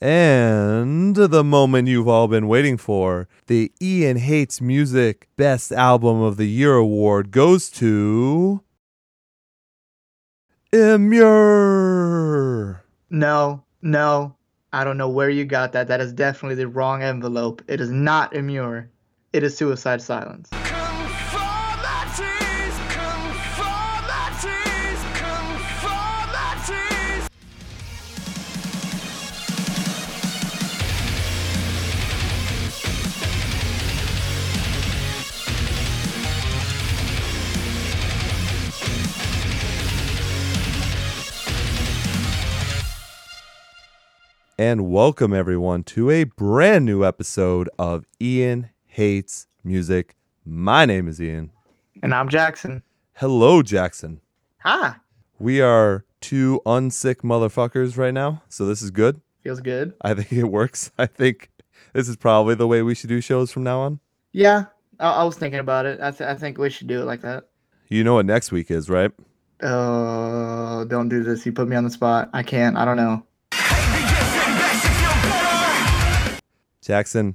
And the moment you've all been waiting for, the Ian Hates Music Best Album of the Year award goes to. Immure! No, no. I don't know where you got that. That is definitely the wrong envelope. It is not Immure. It is Suicide Silence. And welcome everyone to a brand new episode of Ian Hates Music. My name is Ian. And I'm Jackson. Hello, Jackson. Hi. We are two unsick motherfuckers right now, so this is good. Feels good. I think it works. I think this is probably the way we should do shows from now on. Yeah, I, I was thinking about it. I, th- I think we should do it like that. You know what next week is, right? Oh, don't do this. You put me on the spot. I can't. I don't know. Jackson,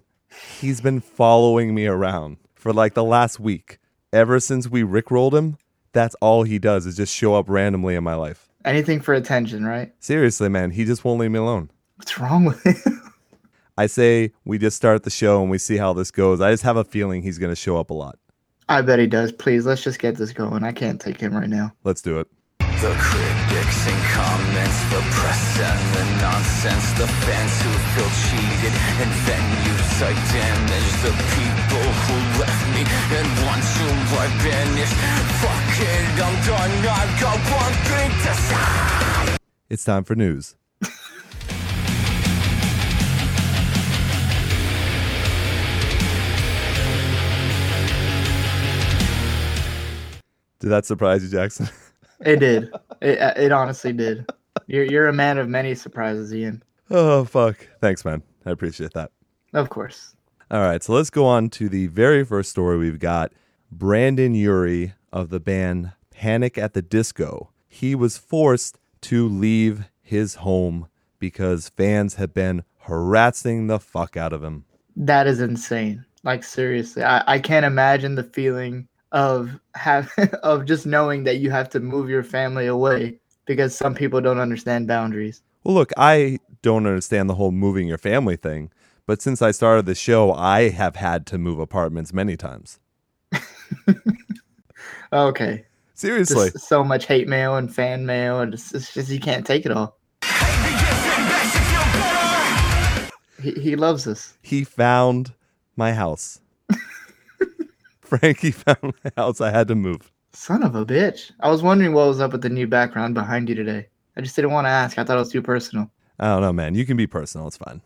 he's been following me around for like the last week. Ever since we rickrolled him, that's all he does is just show up randomly in my life. Anything for attention, right? Seriously, man, he just won't leave me alone. What's wrong with him? I say we just start the show and we see how this goes. I just have a feeling he's going to show up a lot. I bet he does. Please, let's just get this going. I can't take him right now. Let's do it. The critics and comments, the press and the nonsense, the fans who feel cheated, and venues I damage, the people who left me and ones who I banished. Fuck it, I'm done. I've got one thing to say. It's time for news. Did that surprise you, Jackson? It did. It, uh, it honestly did. You're you're a man of many surprises, Ian. oh, fuck. Thanks, man. I appreciate that. Of course. All right, so let's go on to the very first story we've got. Brendon Urie of the band Panic at the Disco. He was forced to leave his home because fans have been harassing the fuck out of him. That is insane. Like seriously, I, I can't imagine the feeling of have of just knowing that you have to move your family away because some people don't understand boundaries. Well, look, I don't understand the whole moving your family thing, but since I started the show, I have had to move apartments many times. Okay. Seriously. Just so much hate mail and fan mail and it's, it's just you can't take it all. He, he loves us. He found my house. Frankie found my house. I had to move. Son of a bitch. I was wondering what was up with the new background behind you today. I just didn't want to ask. I thought it was too personal. I don't know, man. You can be personal. It's fine.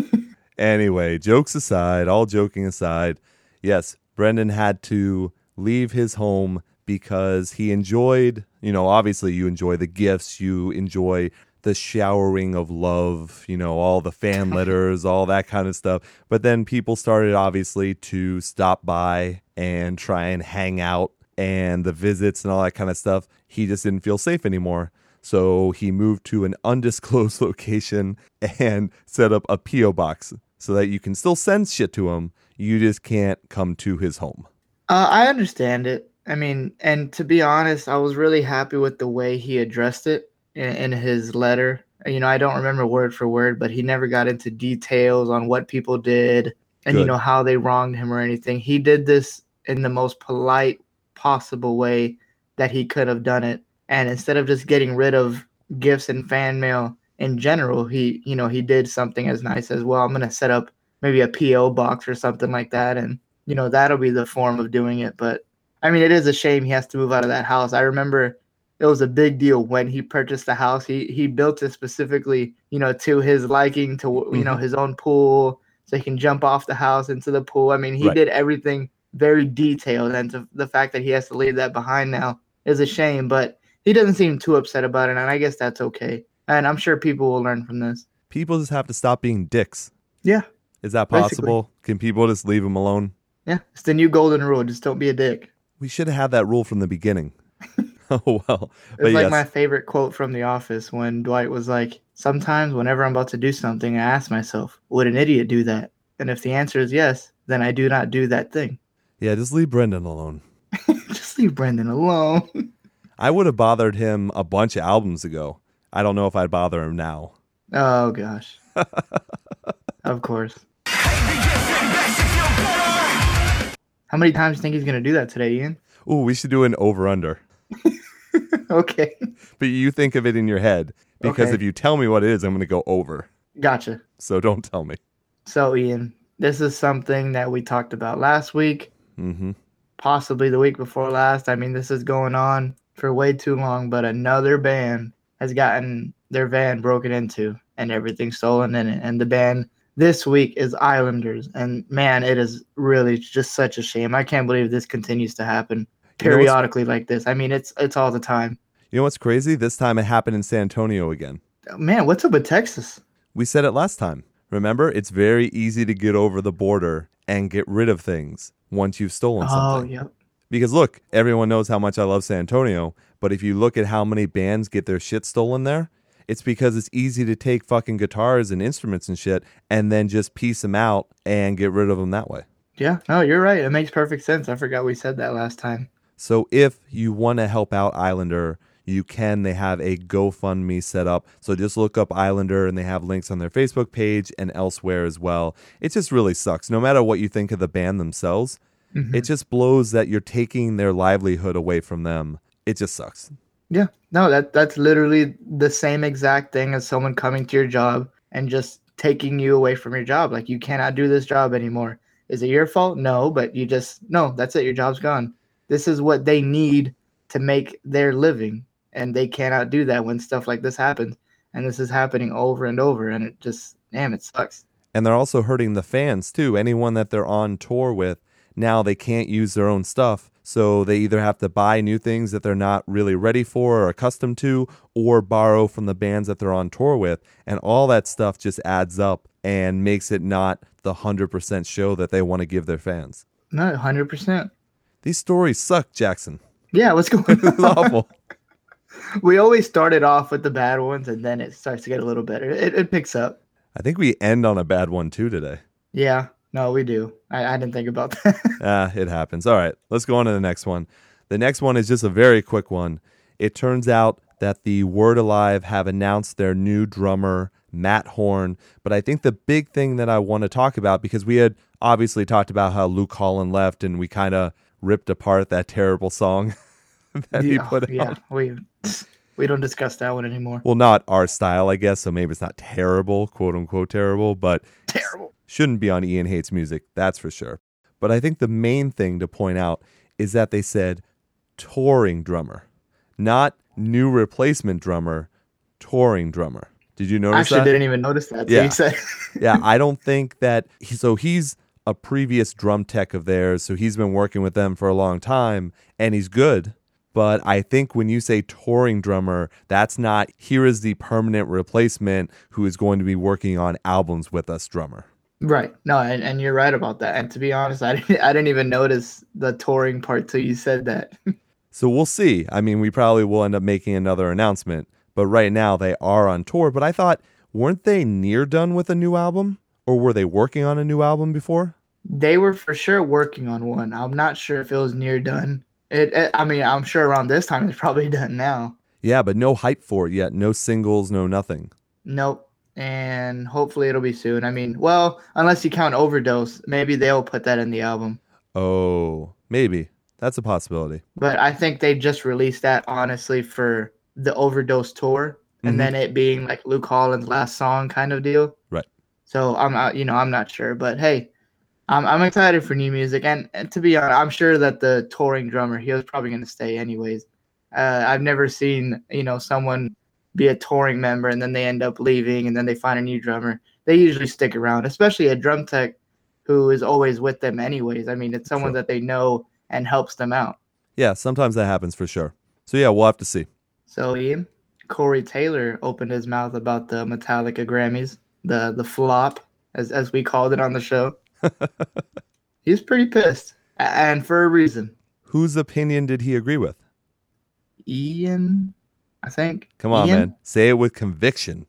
anyway, jokes aside, all joking aside, yes, Brendon had to leave his home because he enjoyed, you know, obviously you enjoy the gifts, you enjoy the showering of love, you know, all the fan letters, all that kind of stuff. But then people started obviously to stop by and try and hang out and the visits and all that kind of stuff. He just didn't feel safe anymore. So he moved to an undisclosed location and set up a P.O. box so that you can still send shit to him. You just can't come to his home. Uh, I understand it. I mean, and to be honest, I was really happy with the way he addressed it in, in his letter. You know, I don't remember word for word, but he never got into details on what people did and you know how they wronged him or anything. He did this in the most polite possible way that he could have done it. And instead of just getting rid of gifts and fan mail in general, he, you know, he did something as nice as well. I'm gonna set up maybe a PO box or something like that, and you know that'll be the form of doing it. But I mean, it is a shame he has to move out of that house. I remember it was a big deal when he purchased the house. He he built it specifically, you know, to his liking, to you know mm-hmm. his own pool, so he can jump off the house into the pool. I mean, he Right. did everything very detailed, and to, the fact that he has to leave that behind now is a shame. But he doesn't seem too upset about it, and I guess that's okay. And I'm sure people will learn from this. People just have to stop being dicks. Yeah, Is that Basically. possible? Can people just leave him alone? yeah, it's the new golden rule. Just don't be a dick. We should have had that rule from the beginning. Oh well, It but was like yes, my favorite quote from The Office when Dwight was like, Sometimes whenever I'm about to do something, I ask myself, would an idiot do that? And if the answer is yes, then I do not do that thing. yeah, just leave Brendon alone. Just leave Brendon alone. I would have bothered him a bunch of albums ago. I don't know if I'd bother him now. Oh gosh. of course. How many times do you think he's gonna do that today, Ian? Ooh, we should do an over under. okay. But you think of it in your head because Okay. if you tell me what it is, I'm going to go over. Gotcha. So don't tell me. So Ian, this is something that we talked about last week, hmm possibly the week before last. I mean, this is going on for way too long, but another band has gotten their van broken into and everything stolen in it. And the band this week is Islanders. And man, it is really just such a shame. I can't believe this continues to happen You know periodically like this. I mean, it's it's all the time. You know what's crazy? This time it happened in San Antonio again. Man, what's up with Texas? We said it last time. Remember, it's very easy to get over the border and get rid of things once you've stolen Oh, something. yep. Because look, everyone knows how much I love San Antonio, but if you look at how many bands get their shit stolen there, it's because it's easy to take fucking guitars and instruments and shit and then just piece them out and get rid of them that way. Yeah, no, you're right. It makes perfect sense. I forgot we said that last time. So if you want to help out Islander, you can. They have a GoFundMe set up. So just look up Islander and they have links on their Facebook page and elsewhere as well. It just really sucks. No matter what you think of the band themselves, mm-hmm. it just blows that you're taking their livelihood away from them. It just sucks. Yeah, no, that that's literally the same exact thing as someone coming to your job and just taking you away from your job. Like you cannot do this job anymore. Is it your fault? No, but you just no, that's it. Your job's gone. This is what they need to make their living, and they cannot do that when stuff like this happens. And this is happening over and over, and it just damn, it sucks. And they're also hurting the fans too. Anyone that they're on tour with, now they can't use their own stuff. So they either have to buy new things that they're not really ready for or accustomed to, or borrow from the bands that they're on tour with. And all that stuff just adds up and makes it not the 100% show that they want to give their fans. No, hundred percent. These stories suck, Jackson. Yeah, what's going on? awful. we always started off with the bad ones, and then it starts to get a little better. It, it picks up. I think we end on a bad one too today. Yeah, no, we do. I, I didn't think about that. Ah, it happens. All right, let's go on to the next one. The next one is just a very quick one. It turns out that the Word Alive have announced their new drummer, Matt Horn. But I think the big thing that I want to talk about, because we had obviously talked about how Luke Holland left and we kind of ripped apart that terrible song that he yeah, put out. yeah, we we don't discuss that one anymore. Well, not our style, I guess. So maybe it's not terrible, quote unquote terrible, but Terrible. shouldn't be on Ian Hates music, that's for sure. But I think the main thing to point out is that they said touring drummer, not new replacement drummer, touring drummer. Did you I notice actually that? didn't even notice that. Yeah. yeah, I don't think that. He, so he's a previous drum tech of theirs, so he's been working with them for a long time, and he's good. But I think when you say touring drummer, that's not here is the permanent replacement who is going to be working on albums with us drummer. right. No, and, and you're right about that. And to be honest, I didn't I didn't even notice the touring part till you said that. So we'll see. I mean, we probably will end up making another announcement, but right now they are on tour. But I thought, weren't they near done with a new album? Or were they working on a new album before? They were for sure working on one. I'm not sure if it was near done. It, it I mean, I'm sure around this time it's probably done now. Yeah, but no hype for it yet. No singles, no nothing. Nope. And hopefully it'll be soon. I mean, well, unless you count overdose, maybe they'll put that in the album. Oh, maybe. That's a possibility. But I think they just released that honestly for the overdose tour, and Mhm. then it being like Luke Holland's last song kind of deal. Right. So I'm not, you know, I'm not sure, but hey, I'm I'm excited for new music, and, and to be honest, I'm sure that the touring drummer he was probably going to stay anyways. Uh, I've never seen you know someone be a touring member and then they end up leaving and then they find a new drummer. They usually stick around, especially a drum tech who is always with them anyways. I mean, it's someone Sure. that they know and helps them out. Yeah, sometimes that happens for sure. So yeah, we'll have to see. So Ian, Corey Taylor opened his mouth about the Metallica Grammys, the the flop, as as we called it on the show. He's pretty pissed, and for a reason. Whose opinion did he agree with? Ian, I think. Come on, Ian? man. Say it with conviction.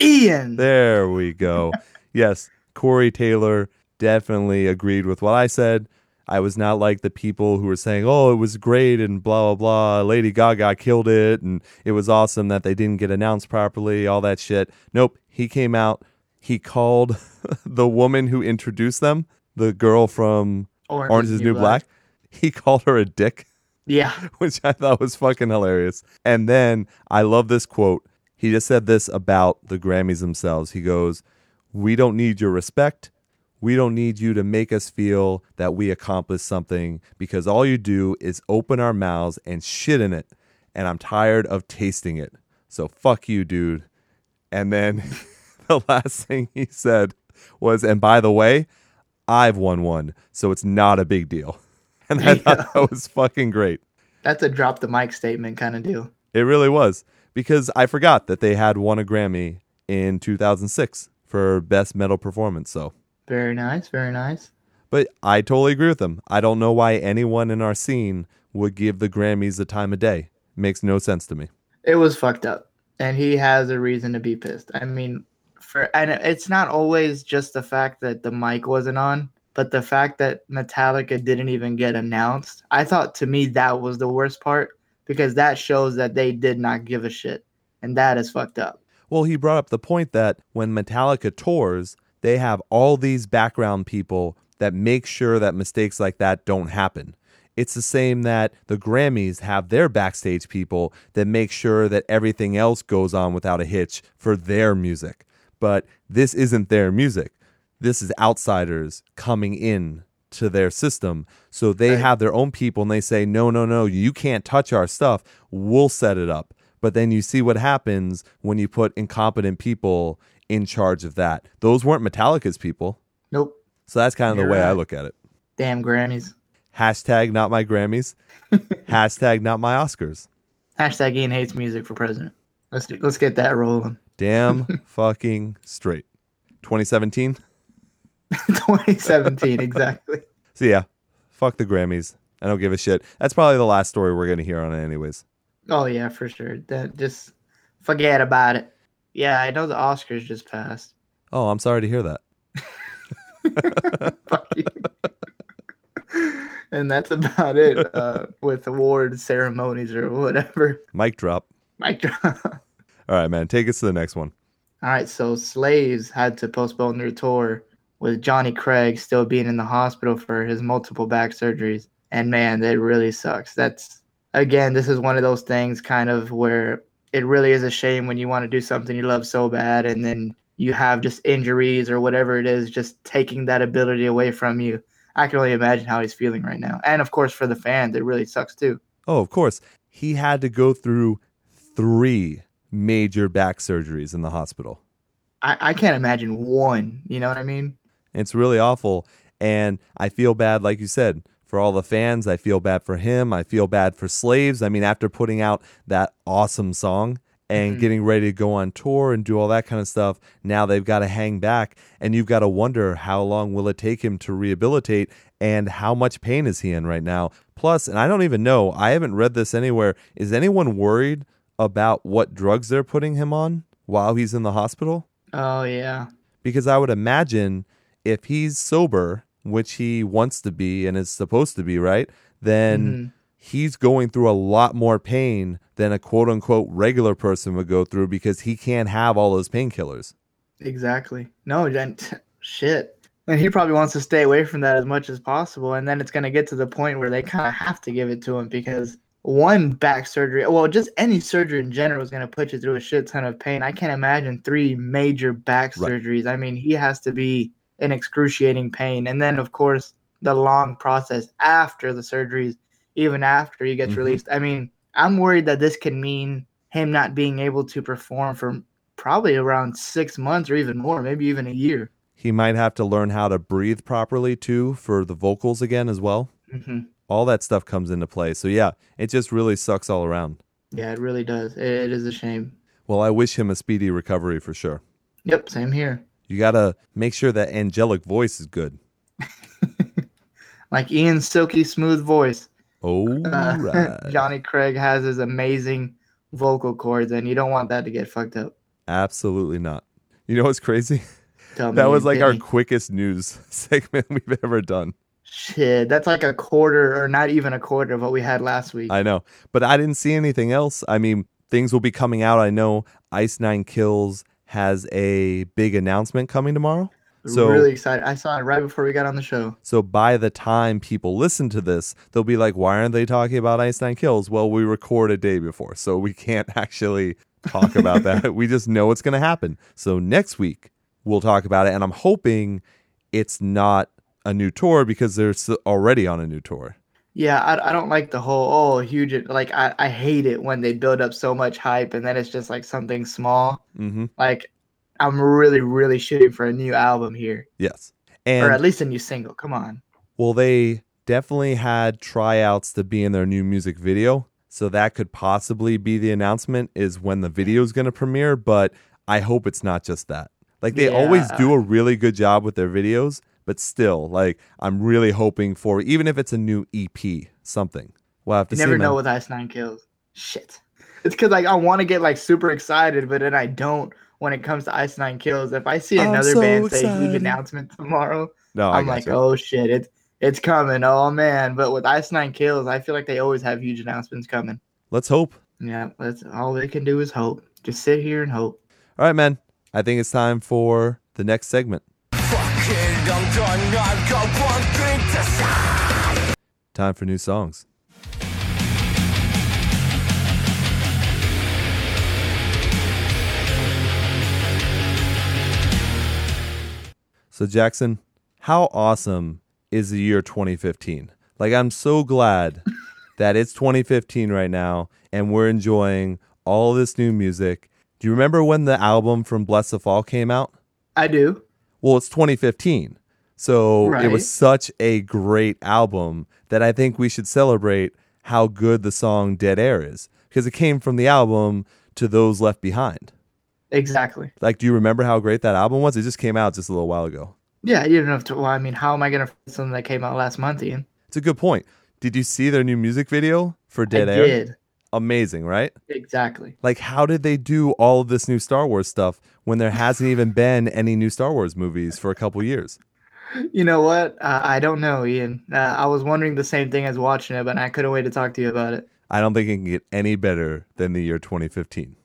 Ian. There we go. yes, Corey Taylor definitely agreed with what I said. I was not like the people who were saying, oh, it was great and blah, blah, blah. Lady Gaga killed it and it was awesome that they didn't get announced properly, all that shit. Nope. He came out. He called the woman who introduced them, the girl from Orange is New Black. He called her a dick. Yeah. which I thought was fucking hilarious. And then I love this quote. He just said this about the Grammys themselves. He goes, We don't need your respect. We don't need you to make us feel that we accomplished something because all you do is open our mouths and shit in it. And I'm tired of tasting it. So fuck you, dude. And then the last thing he said was, And by the way, I've won one. So it's not a big deal. And I thought that was fucking great. That's a drop the mic statement kind of deal. It really was because I forgot that they had won a Grammy in 2006 for best metal performance. So, Very nice. Very nice. but I totally agree with them. I don't know why anyone in our scene would give the Grammys the time of day. Makes no sense to me. It was fucked up, and he has a reason to be pissed. I mean, for and it's not always just the fact that the mic wasn't on, but the fact that Metallica didn't even get announced. I thought to me that was the worst part because that shows that they did not give a shit, and that is fucked up. Well, he brought up the point that when Metallica tours, they have all these background people that make sure that mistakes like that don't happen. It's the same that the Grammys have their backstage people that make sure that everything else goes on without a hitch for their music. But this isn't their music. This is outsiders coming in to their system. So they Right. have their own people and they say, no, no, no, you can't touch our stuff. We'll set it up. But then you see what happens when you put incompetent people in charge of that. Those weren't Metallica's people. Nope. So that's kind of the You're way I look at it. Damn Grammys. Hashtag not my Grammys. Hashtag not my Oscars. Hashtag Ian hates music for president. Let's do, let's get that rolling. Damn fucking straight. 2017. 2017 exactly. So yeah, fuck the Grammys. I don't give a shit. That's probably the last story we're gonna hear on it, anyways. Oh yeah, for sure. That just forget about it. Yeah, I know the Oscars just passed. Oh, I'm sorry to hear that. And that's about it uh, with award ceremonies or whatever. Mic drop. Mic drop. All right, man. Take us to the next one. All right, so Slaves had to postpone their tour with Jonny Craig still being in the hospital for his multiple back surgeries. And man, that really sucks. That's again, this is one of those things kind of where it really is a shame when you want to do something you love so bad and then you have just injuries or whatever it is just taking that ability away from you. I can only imagine how he's feeling right now. And of course for the fans, it really sucks too. Oh, of course. He had to go through three major back surgeries in the hospital. I, I can't imagine one, you know what I mean? It's really awful. And I feel bad, like you said, for all the fans. I feel bad for him. I feel bad for slaves. I mean, after putting out that awesome song and Mhm. getting ready to go on tour and do all that kind of stuff, now they've got to hang back. And you've got to wonder how long will it take him to rehabilitate and how much pain is he in right now. Plus, and I don't even know, I haven't read this anywhere. Is anyone worried about what drugs they're putting him on while he's in the hospital? Oh yeah. because I would imagine if he's sober, which he wants to be and is supposed to be, right? Then Mhm. he's going through a lot more pain than a quote unquote regular person would go through because he can't have all those painkillers. Exactly. No, then shit. And he probably wants to stay away from that as much as possible. And then it's going to get to the point where they kind of have to give it to him because one back surgery, well, just any surgery in general is going to put you through a shit ton of pain. I can't imagine three major back Right. surgeries. I mean, he has to be in excruciating pain. And then, of course, the long process after the surgeries, even after he gets Mhm. released. I mean, I'm worried that this can mean him not being able to perform for probably around six months or even more, maybe even a year. He might have to learn how to breathe properly too for the vocals again as well. hmm All that stuff comes into play. So, yeah, it just really sucks all around. Yeah, it really does. It, is a shame. Well, I wish him a speedy recovery for sure. Yep, same here. You got to make sure that angelic voice is good. Like Ian's silky smooth voice. Oh, Uh, right. Jonny Craig has his amazing vocal cords, and you don't want that to get fucked up. Absolutely not. You know what's crazy? That was like our quickest news segment we've ever done. Shit. That's like a quarter, or not even a quarter of what we had last week. I know, but I didn't see anything else. I mean, things will be coming out. I know Ice Nine Kills has a big announcement coming tomorrow. So, really excited. I saw it right before we got on the show. so by the time people listen to this, they'll be like, "Why aren't they talking about Ice Nine Kills?" Well, we record a day before, so we can't actually talk about that. We just know it's going to happen. So next week we'll talk about it, and I'm hoping it's not a new tour because they're already on a new tour. Yeah, I, I don't like the whole oh huge like I, I hate it when they build up so much hype and then it's just like something small. hmm Like I'm really really shooting for a new album here Yes, or at least a new single. Come on. Well, they definitely had tryouts to be in their new music video. So that could possibly be the announcement is when the video is going to premiere, but I hope it's not just that. Like they always do a really good job with their videos, but still, like I'm really hoping for even if it's a new EP, something. We'll have to You see. never know man. with Ice Nine Kills. Shit. It's because like I want to get like super excited, but then I don't when it comes to Ice Nine Kills. If I see another so band say excited. huge announcement tomorrow, no, I'm like, oh shit, it's it's coming. Oh man. But with Ice Nine Kills, I feel like they always have huge announcements coming. Let's hope. Yeah, that's all they can do is hope. Just sit here and hope. All right, man. I think it's time for the next segment. Fuck it, I'm done. I've got one thing to say. Time for new songs. So, Jackson, how awesome is the year 2015? Like, I'm so glad that it's 2015 right now and we're enjoying all this new music. Do you remember when the album from Blessthefall came out? I do. Well, it's 2015. So it was such a great album that I think we should celebrate how good the song Dead Air is because it came from the album to Those Left Behind. Exactly. Like, do you remember how great that album was? It just came out just a little while ago. Yeah, you don't have to. Well, I mean, how am I gonna forget something that came out last month, Ian? It's a good point. Did you see their new music video for Dead I Air? did. Amazing, right? Exactly. Like, how did they do all of this new Star Wars stuff when there hasn't even been any new Star Wars movies for a couple years? You know what? Uh, I don't know, Ian. Uh, I was wondering the same thing as watching it, but I couldn't wait to talk to you about it. I don't think it can get any better than the year 2015.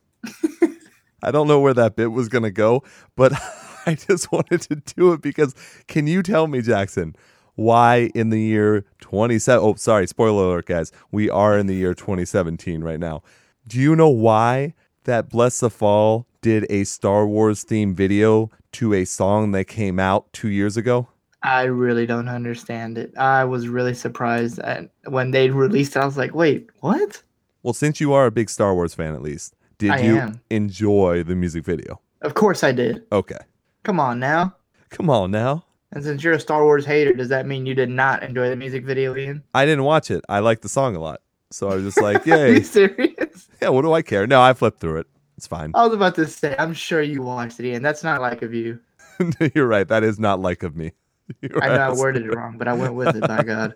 I don't know where that bit was going to go, but I just wanted to do it because can you tell me, Jackson, why in the year 27 Oh, sorry, spoiler alert guys. We are in the year 2017 right now. Do you know why that Blessthefall did a Star Wars theme video to a song that came out 2 years ago? I really don't understand it. I was really surprised at when they released it. I was like, wait, what? Well, since you are a big Star Wars fan at least, did I you am. enjoy the music video? Of course I did. Okay. Come on now. Come on now. And since you're a Star Wars hater, does that mean you did not enjoy the music video, Ian? I didn't watch it. I like the song a lot. So I was just like, Are you yay. serious? yeah, what do I care? No, I flipped through it. It's fine. I was about to say, I'm sure you watched it, Ian. That's not like of you. You're right. That is not like of me. I know I worded it wrong, but I went with it, by God.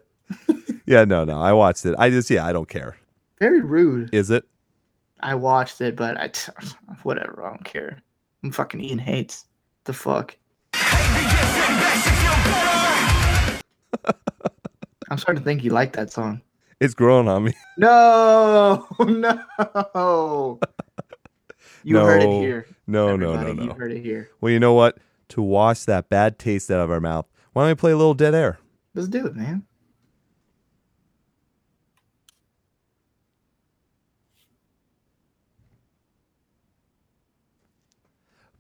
Yeah, no, no. I watched it. I just, yeah, I don't care. Very rude. Is it? I watched it, but I, whatever. I don't care. I'm fucking Ian hates. The fuck. I'm starting to think you like that song. It's grown on me. No, no. You heard it No. here. No, no, no, everybody. You heard it here. Well, you know what? To wash that bad taste out of our mouth, why don't we play a little dead air? Let's do it, man.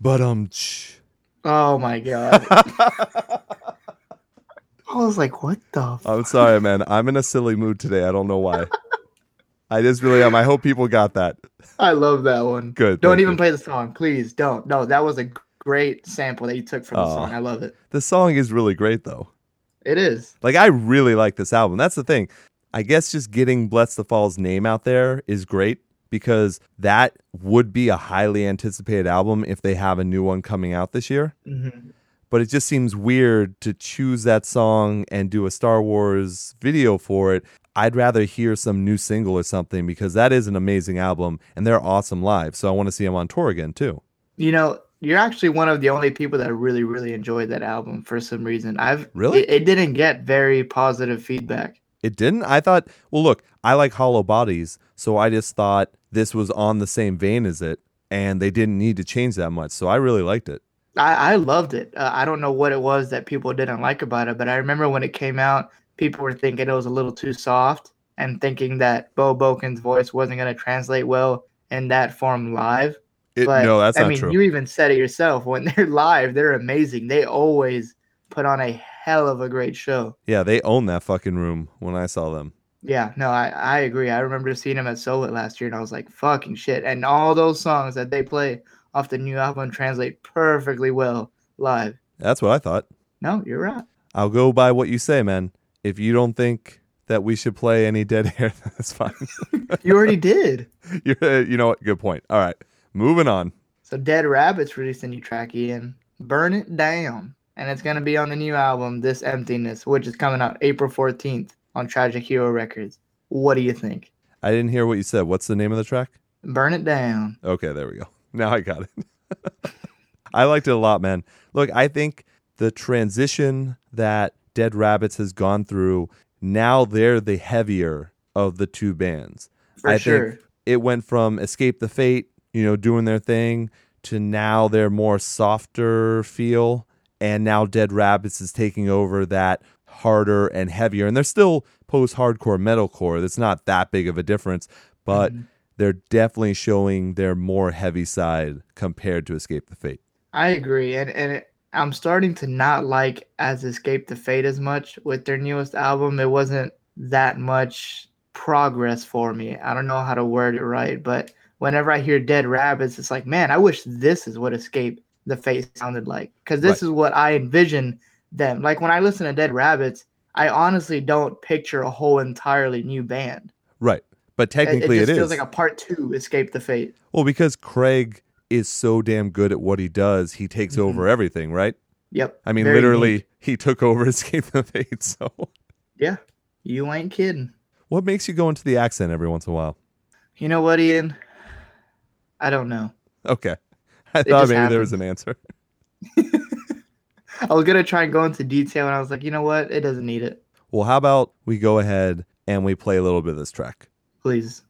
But um. Oh my god. I was like, what the? I'm sorry, man. I'm in a silly mood today. I don't know why. I just really am. I hope people got that. I love that one. Good. Don't even you. play the song, please. Don't. No, that was a great sample that you took from the song. I love it. The song is really great, though. It is. Like I really like this album. That's the thing. I guess just getting Blessthefall's name out there is great because that would be a highly anticipated album if they have a new one coming out this year. hmm but it just seems weird to choose that song and do a Star Wars video for it. I'd rather hear some new single or something because that is an amazing album and they're awesome live. So I want to see them on tour again too. You know, you're actually one of the only people that really, really enjoyed that album for some reason. I've Really? it, it didn't get very positive feedback. It didn't? I thought, well, look, I like Hollow Bodies, so I just thought this was on the same vein as it and they didn't need to change that much. So I really liked it. I, I loved it. Uh, I don't know what it was that people didn't like about it, but I remember when it came out, people were thinking it was a little too soft and thinking that Beau Bokan's voice wasn't going to translate well in that form live. It- But no, that's I not mean, true. you even said it yourself. When they're live, they're amazing. They always put on a hell of a great show. yeah, they own that fucking room when I saw them. Yeah, no, I, I agree. I remember seeing them at Solit last year, and I was like, fucking shit. And all those songs that they play off the new album translate perfectly well live. That's what I thought. No, you're right. I'll go by what you say, man. If you don't think that we should play any Dead Air, that's fine. You already did. You're, uh, you know what? Good point. All right, moving on. So Dead Rabbitts released a new track, Ian. Burn It Down. And it's going to be on the new album, This Emptiness, which is coming out April 14th on Tragic Hero Records. What do you think? I didn't hear what you said. What's the name of the track? Burn It Down. Okay, there we go. Now I got it. I liked it a lot, man. Look, I think the transition that Dead Rabbitts has gone through, now they're the heavier of the two bands. For I sure. think it went from Escape the Fate, you know, doing their thing, to now they're more softer feel. And now Dead Rabbitts is taking over that harder and heavier. And they're still post hardcore metalcore. It's not that big of a difference, but Mm-hmm. they're definitely showing their more heavy side compared to Escape the Fate. I agree, and and it, I'm starting to not like as Escape the Fate as much with their newest album. It wasn't that much progress for me. I don't know how to word it right, but whenever I hear Dead Rabbitts, it's like, man, I wish this is what Escape the Fate sounded like, because this Right. is what I envision them. Like when I listen to Dead Rabbitts, I honestly don't picture a whole entirely new band. Right. But technically it it is. feels like a part two Escape the Fate. well, because Craig is so damn good at what he does, he takes Mhm. over everything, right? Yep. I mean, very literally, unique. he took over Escape the Fate. So, Yeah, you ain't kidding. what makes you go into the accent every once in a while? You know what, Ian? I don't know. Okay. I It thought maybe there was an answer. I was gonna try and go into detail, and I was like, you know what? It doesn't need it. Well, how about we go ahead and we play a little bit of this track? Please.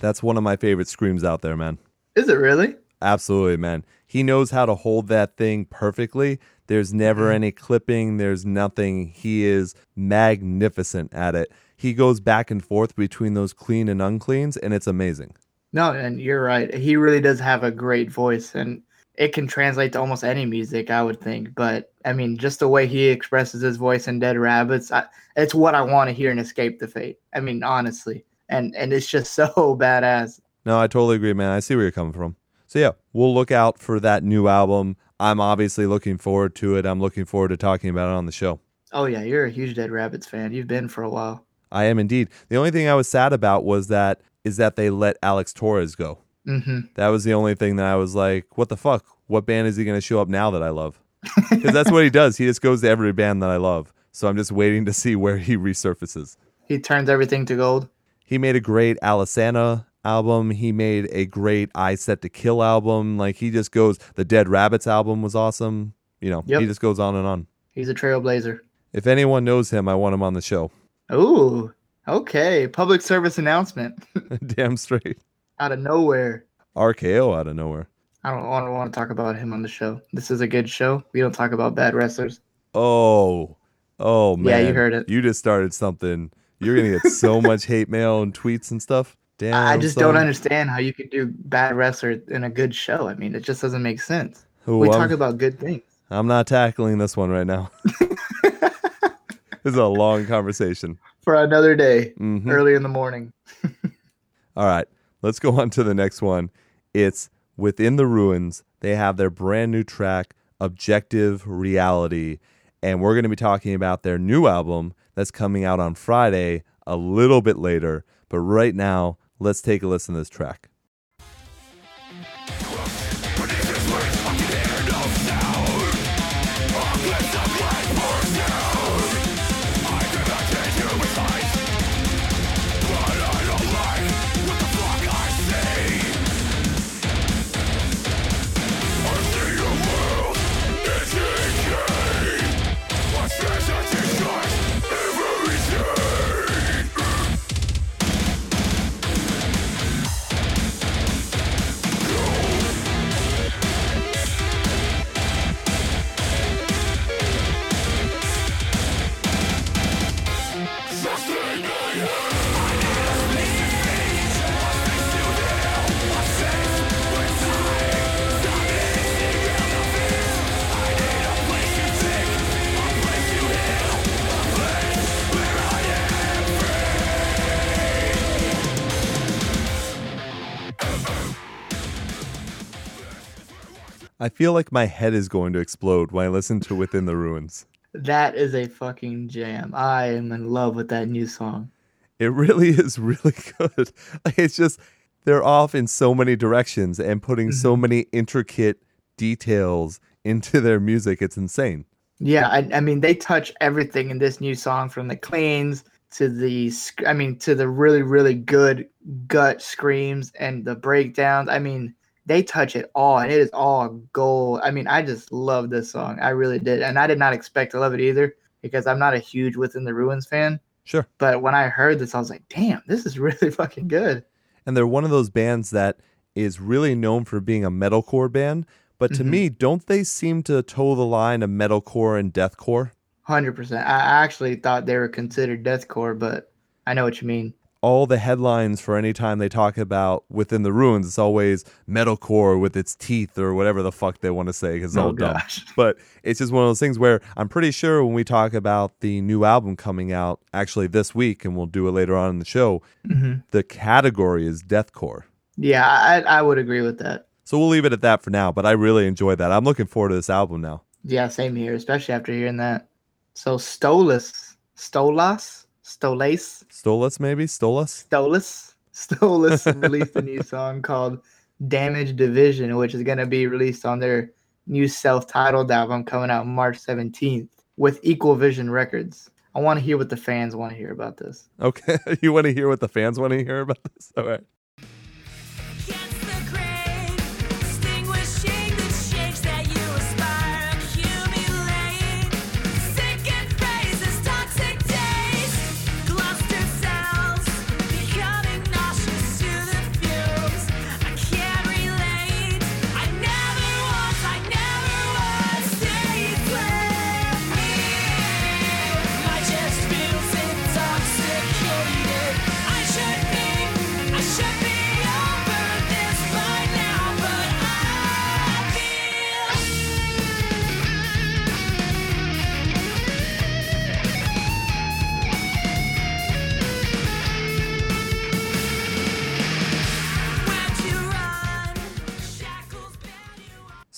That's one of my favorite screams out there, man. Is it really? Absolutely, man. He knows how to hold that thing perfectly. There's never mm-hmm. any clipping, there's nothing. He is magnificent at it. He goes back and forth between those clean and uncleans, and it's amazing. No, and you're right. He really does have a great voice, and it can translate to almost any music, I would think. But I mean, just the way he expresses his voice in Dead Rabbitts, I, it's what I want to hear in Escape the Fate. I mean, honestly, and and it's just so badass. No, I totally agree, man. I see where you're coming from. So yeah, we'll look out for that new album. I'm obviously looking forward to it. I'm looking forward to talking about it on the show. Oh yeah, you're a huge Dead Rabbitts fan. You've been for a while. I am indeed. The only thing I was sad about was that is that they let Alex Torres go. hmm That was the only thing that I was like, what the fuck? What band is he going to show up now that I love? Because that's what he does. He just goes to every band that I love. So I'm just waiting to see where he resurfaces. He turns everything to gold. He made a great Alesana album. He made a great I Set to Kill album. Like he just goes. The Dead Rabbitts album was awesome. You know, Yep. he just goes on and on. He's a trailblazer. If anyone knows him, I want him on the show. Ooh, okay. Public service announcement Damn straight. out of nowhere. RKO out of nowhere. I don't, I don't want to talk about him on the show. This is a good show. We don't talk about bad wrestlers. Oh, oh man. Yeah, you heard it. You just started something. You're gonna get so much hate mail and tweets and stuff. Damn. I just son. don't understand how you could do bad wrestler in a good show. I mean, it just doesn't make sense. Ooh, we I'm, talk about good things. I'm not tackling this one right now. this is a long conversation. For another day, Mhm. early in the morning. All right, let's go on to the next one. It's Within the Ruins. They have their brand new track, Objective Reality. And we're going to be talking about their new album that's coming out on Friday a little bit later. But right now, let's take a listen to this track. I feel like my head is going to explode when I listen to Within the Ruins. That is a fucking jam. I am in love with that new song. It really is really good. Like it's just they're off in so many directions and putting so mm-hmm. many intricate details into their music. It's insane. Yeah, I, I mean they touch everything in this new song from the cleans to the I mean to the really really good gut screams and the breakdowns. I mean they touch it all and it is all gold. I mean I just love this song. I really did. And I did not expect to love it either because I'm not a huge Within the Ruins fan. Sure. But when I heard this I was like, "Damn, this is really fucking good." And they're one of those bands that is really known for being a metalcore band. But to Mhm. me, don't they seem to toe the line of metalcore and deathcore? Hundred percent. I actually thought they were considered deathcore, but I know what you mean. All the headlines for any time they talk about within the ruins, it's always metalcore with its teeth or whatever the fuck they want to say because it's Oh, all dumb. But it's just one of those things where I'm pretty sure when we talk about the new album coming out actually this week, and we'll do it later on in the show, hmm the category is deathcore. Yeah, I, I would agree with that. So we'll leave it at that for now. But I really enjoyed that. I'm looking forward to this album now. Yeah, same here, especially after hearing that. So Stolas, Stolas, Stolas, Stolus, maybe Stolus. Stolas, Stolas released a new song called "Damage Division," which is gonna be released on their new self-titled album coming out March 17th with Equal Vision Records. I want to hear what the fans want to hear about this. Okay, you want to hear what the fans want to hear about this? All right.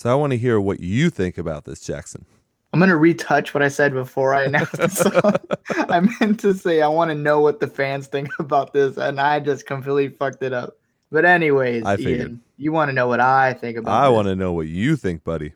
So I want to hear what you think about this, Jackson. I'm gonna retouch what I said before I announced the song. I meant to say I want to know what the fans think about this, and I just completely fucked it up. But anyways, I figured. Ian, you want to know what I think about? I want to know what you think, buddy.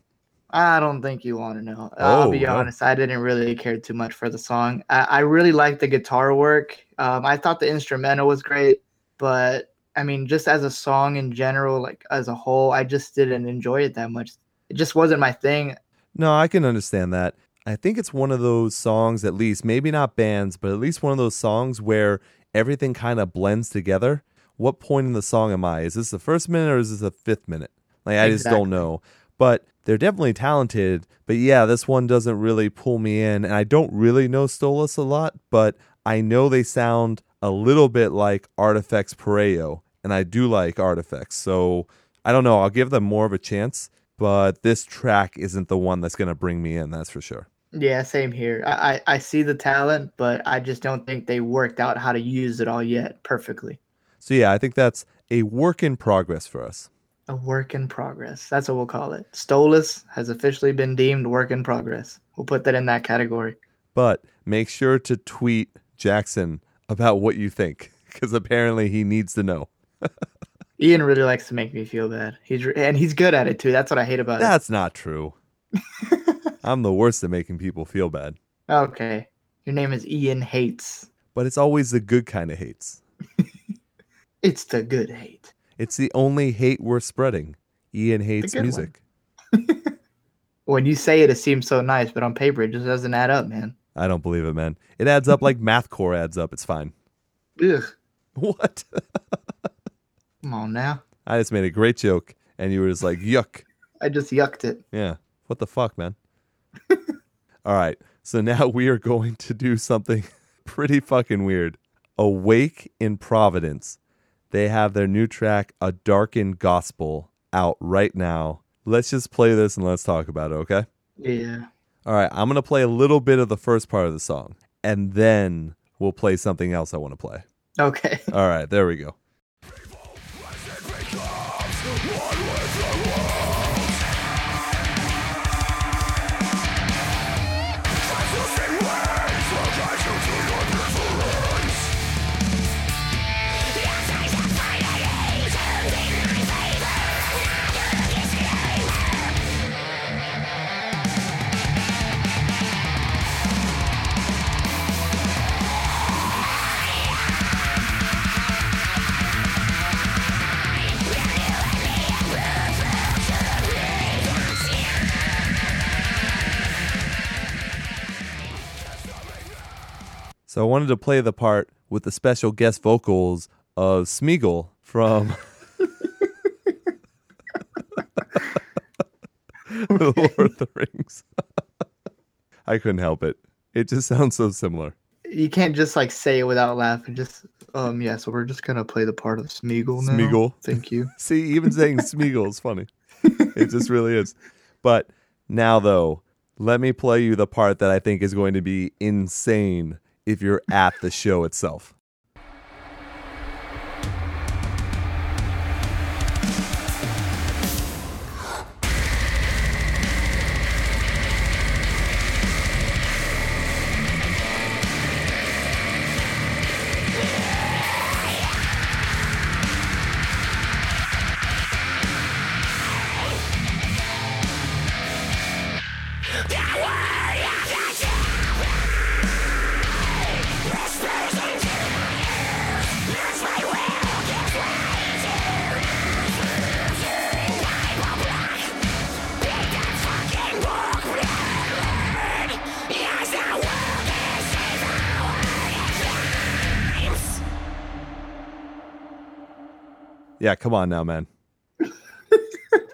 I don't think you want to know. I'll Oh, be no. honest. I didn't really care too much for the song. I, I really liked the guitar work. Um, I thought the instrumental was great, but I mean, just as a song in general, like as a whole, I just didn't enjoy it that much. It just wasn't my thing. No, I can understand that. I think it's one of those songs, at least, maybe not bands, but at least one of those songs where everything kind of blends together. What point in the song am I? Is this the first minute or is this the fifth minute? Like I just don't know. But they're definitely talented. But yeah, this one doesn't really pull me in. And I don't really know Stolas a lot, but I know they sound a little bit like Artifex Pereo. And I do like Artifex. So I don't know. I'll give them more of a chance. But this track isn't the one that's going to bring me in, that's for sure. Yeah, same here. I, I I see the talent, but I just don't think they worked out how to use it all yet perfectly. So yeah, I think that's a work in progress for us. A work in progress. That's what we'll call it. Stolas has officially been deemed work in progress. We'll put that in that category. But make sure to tweet Jackson about what you think because apparently he needs to know. Ian really likes to make me feel bad. He's re- and he's good at it too. That's what I hate about That's not true. I'm the worst at making people feel bad. Okay. Your name is Ian Hates. but it's always the good kind of hates. It's the good hate. It's the only hate worth spreading. Ian hates music. When you say it, it seems so nice, but on paper it just doesn't add up, man. I don't believe it, man. It adds up like math core adds up. It's fine. Ugh. What? Come on now. I just made a great joke and you were just like, yuck. I just yucked it. Yeah. What the fuck, man? All right. So now we are going to do something pretty fucking weird. A Wake in Providence. They have their new track, A Darkened Gospel, out right now. Let's just play this and let's talk about it, okay? Yeah. All right. I'm going to play a little bit of the first part of the song and then we'll play something else I want to play. Okay. All right. There we go. So I wanted to play the part with the special guest vocals of Smeagol from The Lord of the Rings. I couldn't help it. It just sounds so similar. You can't just like say it without laughing. Just um yeah, so we're just gonna play the part of Smeagol now. Smeagol. Thank you. See, even saying Smeagol is funny. It just really is. But now, though, let me play you the part that I think is going to be insane if you're at the show itself. Yeah, come on now, man.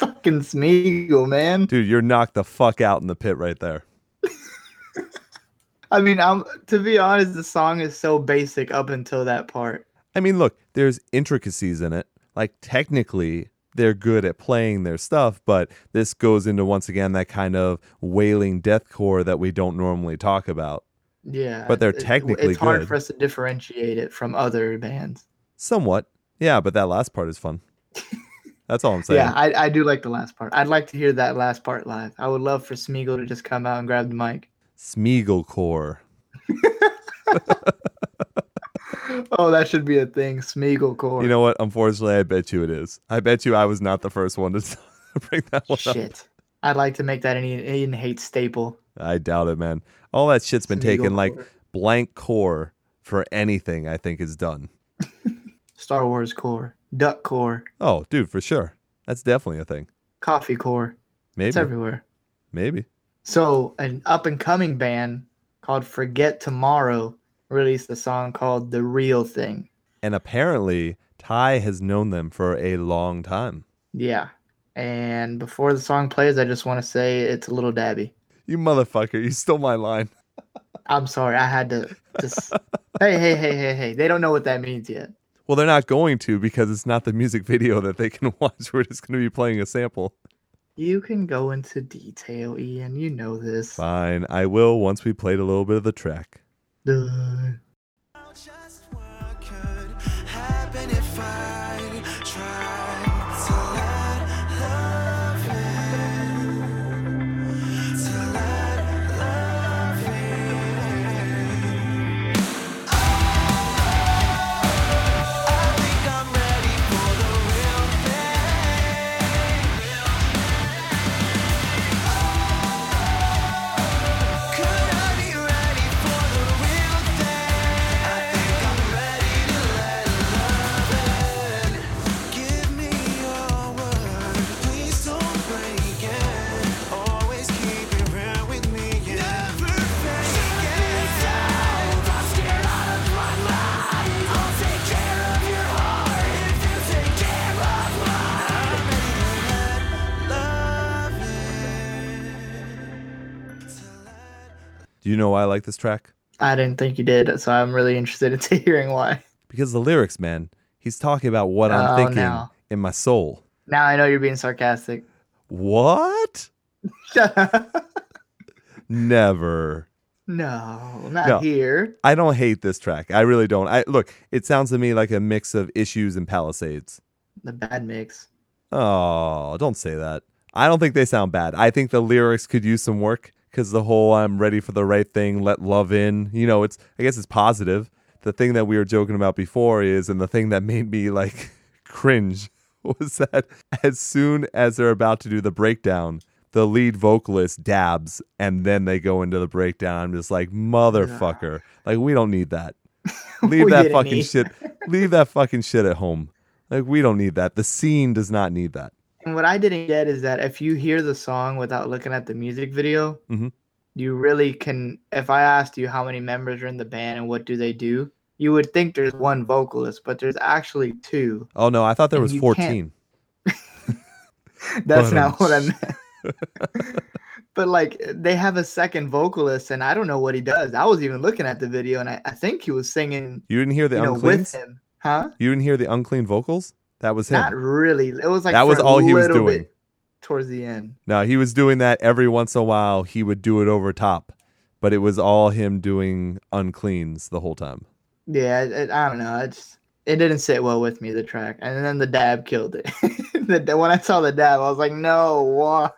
Fucking Smeagol, man. Dude, you're knocked the fuck out in the pit right there. I mean, I'm to be honest, the song is so basic up until that part. I mean, look, there's intricacies in it. Like, technically, they're good at playing their stuff, but this goes into, once again, that kind of wailing deathcore that we don't normally talk about. Yeah. But they're it- technically It's hard good. for us to differentiate it from other bands. Somewhat. Yeah, but that last part is fun. That's all I'm saying. Yeah, I, I do like the last part. I'd like to hear that last part live. I would love for Smeagol to just come out and grab the mic. Smeagol core. Oh, that should be a thing. Smeagol core. You know what? Unfortunately, I bet you it is. I bet you I was not the first one to bring that one up. Shit. I'd like to make that an Ian, hate staple. I doubt it, man. All that shit's been Smeagol taken like blank core for anything I think is done. Star Wars core, Duck core, Oh, dude, for sure. That's definitely a thing. Coffee core. Maybe. It's everywhere. Maybe. So, an up and coming band called Forget Tomorrow released a song called The Real Thing. And apparently, Ty has known them for a long time. Yeah. And before the song plays, I just want to say it's a little dabby. You motherfucker, you stole my line. I'm sorry, I had to just. hey, hey, hey, hey, hey! They don't know what that means yet. Well, they're not going to because it's not the music video that they can watch. We're just going to be playing a sample. You can go into detail, Ian. You know this. Fine, I will once we played a little bit of the track. Duh. Do you know why I like this track? I didn't think you did, so I'm really interested into hearing why. Because the lyrics, man. He's talking about what I'm Oh, thinking no. in my soul. Now I know you're being sarcastic. What? Never. No, not No. here. I don't hate this track. I really don't. I look, it sounds to me like a mix of issues and palisades. The bad mix. Oh, don't say that. I don't think they sound bad. I think the lyrics could use some work because the whole I'm ready for the right thing, let love in, you know, it's, I guess it's positive. The thing that we were joking about before is, and the thing that made me like cringe was that as soon as they're about to do the breakdown, the lead vocalist dabs and then they go into the breakdown. I'm just like, motherfucker. Like, we don't need that. Leave that fucking shit. Leave that fucking shit at home. Like, we don't need that. The scene does not need that. And what I didn't get is that if you hear the song without looking at the music video, Mhm. you really can. If I asked you how many members are in the band and what do they do, you would think there's one vocalist, but there's actually two. Oh no, I thought there was 14. That's But, not um, what I meant. but like they have a second vocalist, and I don't know what he does. I was even looking at the video, and I, I think he was singing, You didn't hear the you know, uncleans? with him, huh? You didn't hear the unclean vocals? That was him. Not really. It was like That was all he was doing. towards the end. No, he was doing that every once in a while. He would do it over top, but it was all him doing uncleans the whole time. Yeah, it, I don't know. It's it didn't sit well with me the track, and then the dab killed it. the, when I saw the dab, I was like, no, why?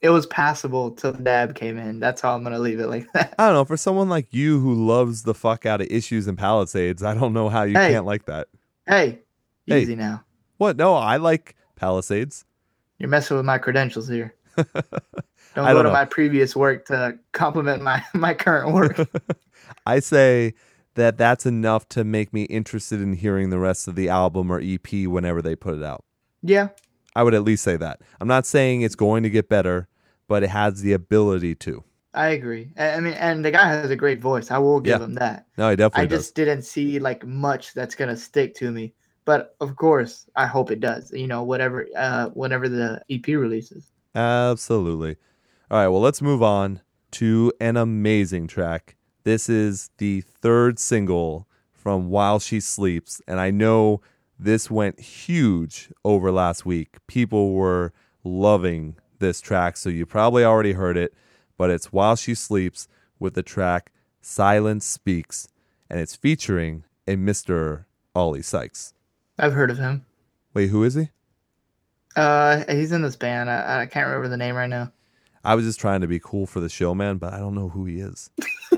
It was passable till the dab came in. That's how I'm gonna leave it like that. I don't know. For someone like you who loves the fuck out of issues and palisades, I don't know how you Hey. can't like that. Hey, Hey. easy now. What? No, I like palisades. You're messing with my credentials here. Don't I go don't to know. my previous work to compliment my my current work. I say that that's enough to make me interested in hearing the rest of the album or EP whenever they put it out. yeah, I would at least say that. I'm not saying it's going to get better, but it has the ability to. I agree. I I mean, and the guy has a great voice. I will give Yeah. him that. No, he definitely I does. just didn't see like much that's gonna stick to me. But of course, I hope it does. You know, whatever, uh, whenever the EP releases. Absolutely. All right, well, let's move on to an amazing track. This is the third single from While She Sleeps, and I know this went huge over last week. People were loving this track, so you probably already heard it, but it's While She Sleeps with the track Silence Speaks, and it's featuring a Mr. Oli Sykes. I've heard of him. Wait, who is he? Uh, he's in this band. I, I can't remember the name right now. I was just trying to be cool for the show, man, but I don't know who he is.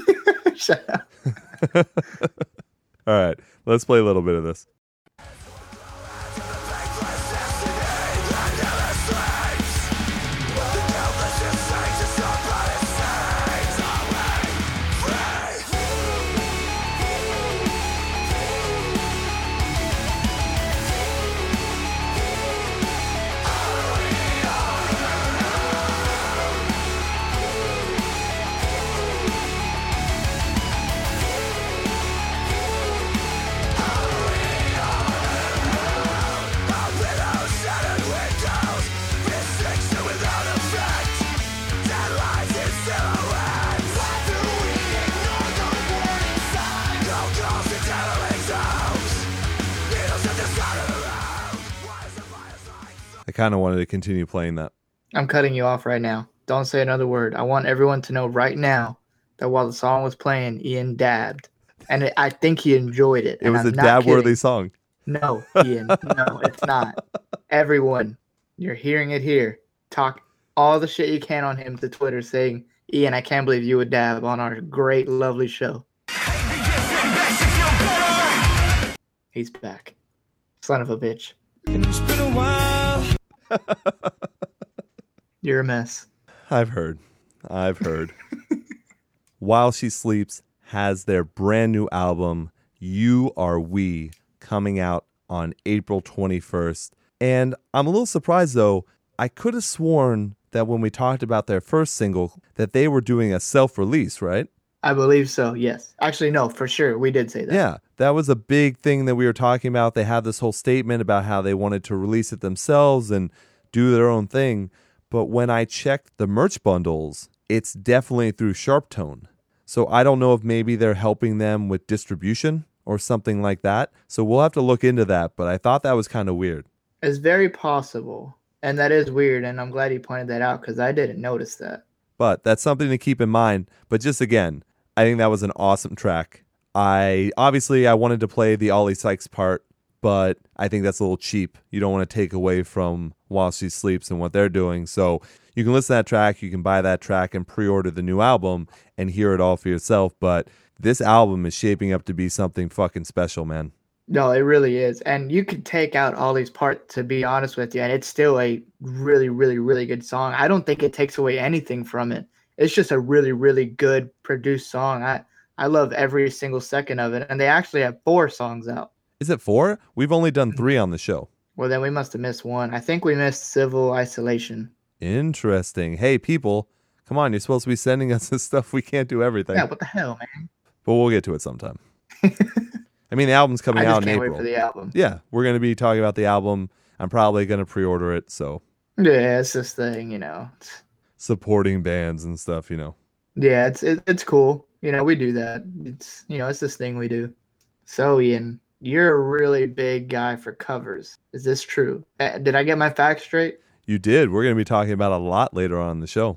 Shut up. All right, let's play a little bit of this. Kind of wanted to continue playing that. I'm cutting you off right now. Don't say another word. I want everyone to know right now that while the song was playing, Ian dabbed, and it, I think he enjoyed it. It was I'm a dab worthy song. No, Ian. no, it's not. Everyone, you're hearing it here. Talk all the shit you can on him to Twitter saying, Ian, I can't believe you would dab on our great, lovely show. He's back. Son of a bitch. You're a mess. I've heard. I've heard. While She Sleeps has their brand new album, You Are We, coming out on April 21st. And I'm a little surprised though. I could have sworn that when we talked about their first single that they were doing a self-release, right? I believe so, yes. Actually, no, for sure. We did say that. Yeah, that was a big thing that we were talking about. They had this whole statement about how they wanted to release it themselves and do their own thing. But when I checked the merch bundles, it's definitely through SharpTone. So I don't know if maybe they're helping them with distribution or something like that. So we'll have to look into that. But I thought that was kind of weird. It's very possible. And that is weird. And I'm glad you pointed that out because I didn't notice that. But that's something to keep in mind. But just again, I think that was an awesome track. I obviously I wanted to play the Oli Sykes part, but I think that's a little cheap. You don't want to take away from While She Sleeps and what they're doing. So you can listen to that track, you can buy that track and pre-order the new album and hear it all for yourself. But this album is shaping up to be something fucking special, man. No, it really is. And you could take out all these parts, to be honest with you, and it's still a really, really, really good song. I don't think it takes away anything from it. It's just a really, really good produced song. I, I love every single second of it. And they actually have four songs out. Is it four? We've only done three on the show. Well, then we must have missed one. I think we missed Civil Isolation. Interesting. Hey, people, come on. You're supposed to be sending us this stuff. We can't do everything. Yeah, what the hell, man? but we'll get to it sometime. I mean, the album's coming out in April. for the album. Yeah, we're going to be talking about the album. I'm probably going to pre order it. So, Yeah, it's this thing, you know. Supporting bands and stuff, you know. yeah, it's it, it's cool. You know, we do that. It's you know, it's this thing we do. So Ian, you're a really big guy for covers. Is this true? Did I get my facts straight? You did. We're going to be talking about a lot later on in the show.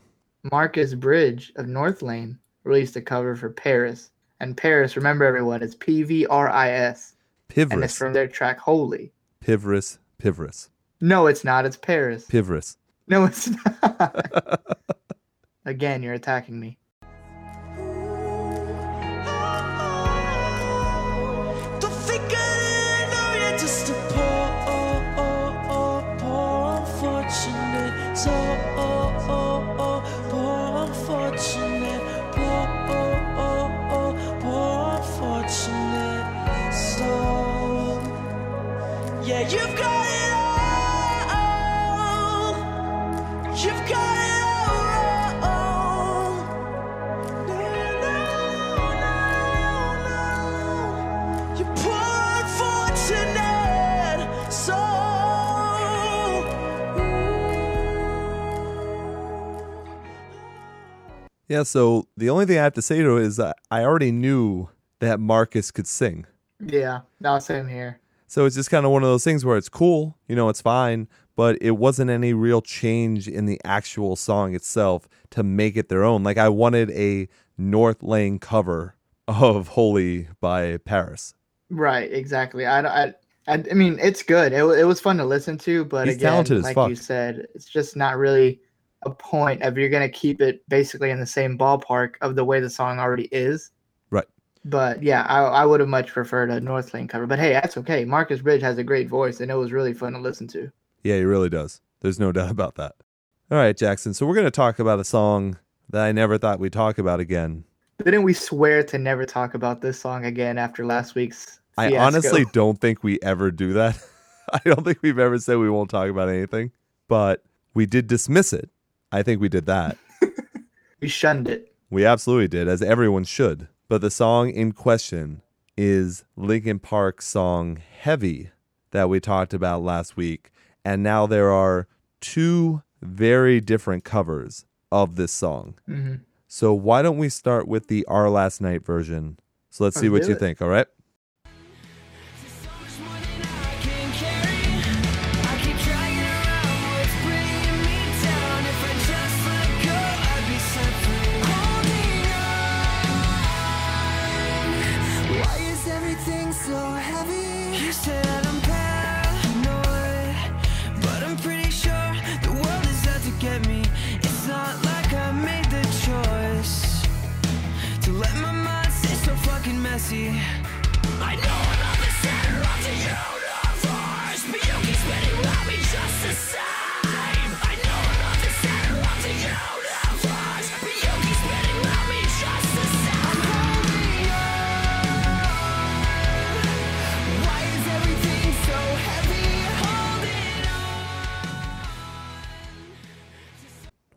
Marcus Bridge of North Lane released a cover for PVRIS. And PVRIS, remember everyone, it's P V R I S. And it's from their track Holy. Pivris. Pivris. No, it's not. It's PVRIS. Pivris. No, it's not. Again, you're attacking me. Yeah, so the only thing I have to say to it is I already knew that Marcus could sing. Yeah, no, same here. So it's just kind of one of those things where it's cool, you know, it's fine, but it wasn't any real change in the actual song itself to make it their own. Like I wanted a North Lane cover of Holy by PVRIS. Right, exactly. I, I, I, I mean, it's good. It, it was fun to listen to, but He's again, like you said, it's just not really a point of you're gonna keep it basically in the same ballpark of the way the song already is. Right. But yeah, I, I would have much preferred a North Lane cover. But hey, that's okay. Marcus Bridge has a great voice, and it was really fun to listen to. Yeah, he really does. There's no doubt about that. All right, Jackson. So we're going to talk about a song that I never thought we'd talk about again. Didn't we swear to never talk about this song again after last week's? I honestly don't think we ever do that. I don't think we've ever said we won't talk about anything, but we did dismiss it. I think we did that. we shunned it. We absolutely did, as everyone should. But the song in question is Linkin Park's song Heavy that we talked about last week. And now there are two very different covers of this song. hmm So why don't we start with the Our Last Night version? So let's see Let's what you it. think, all right?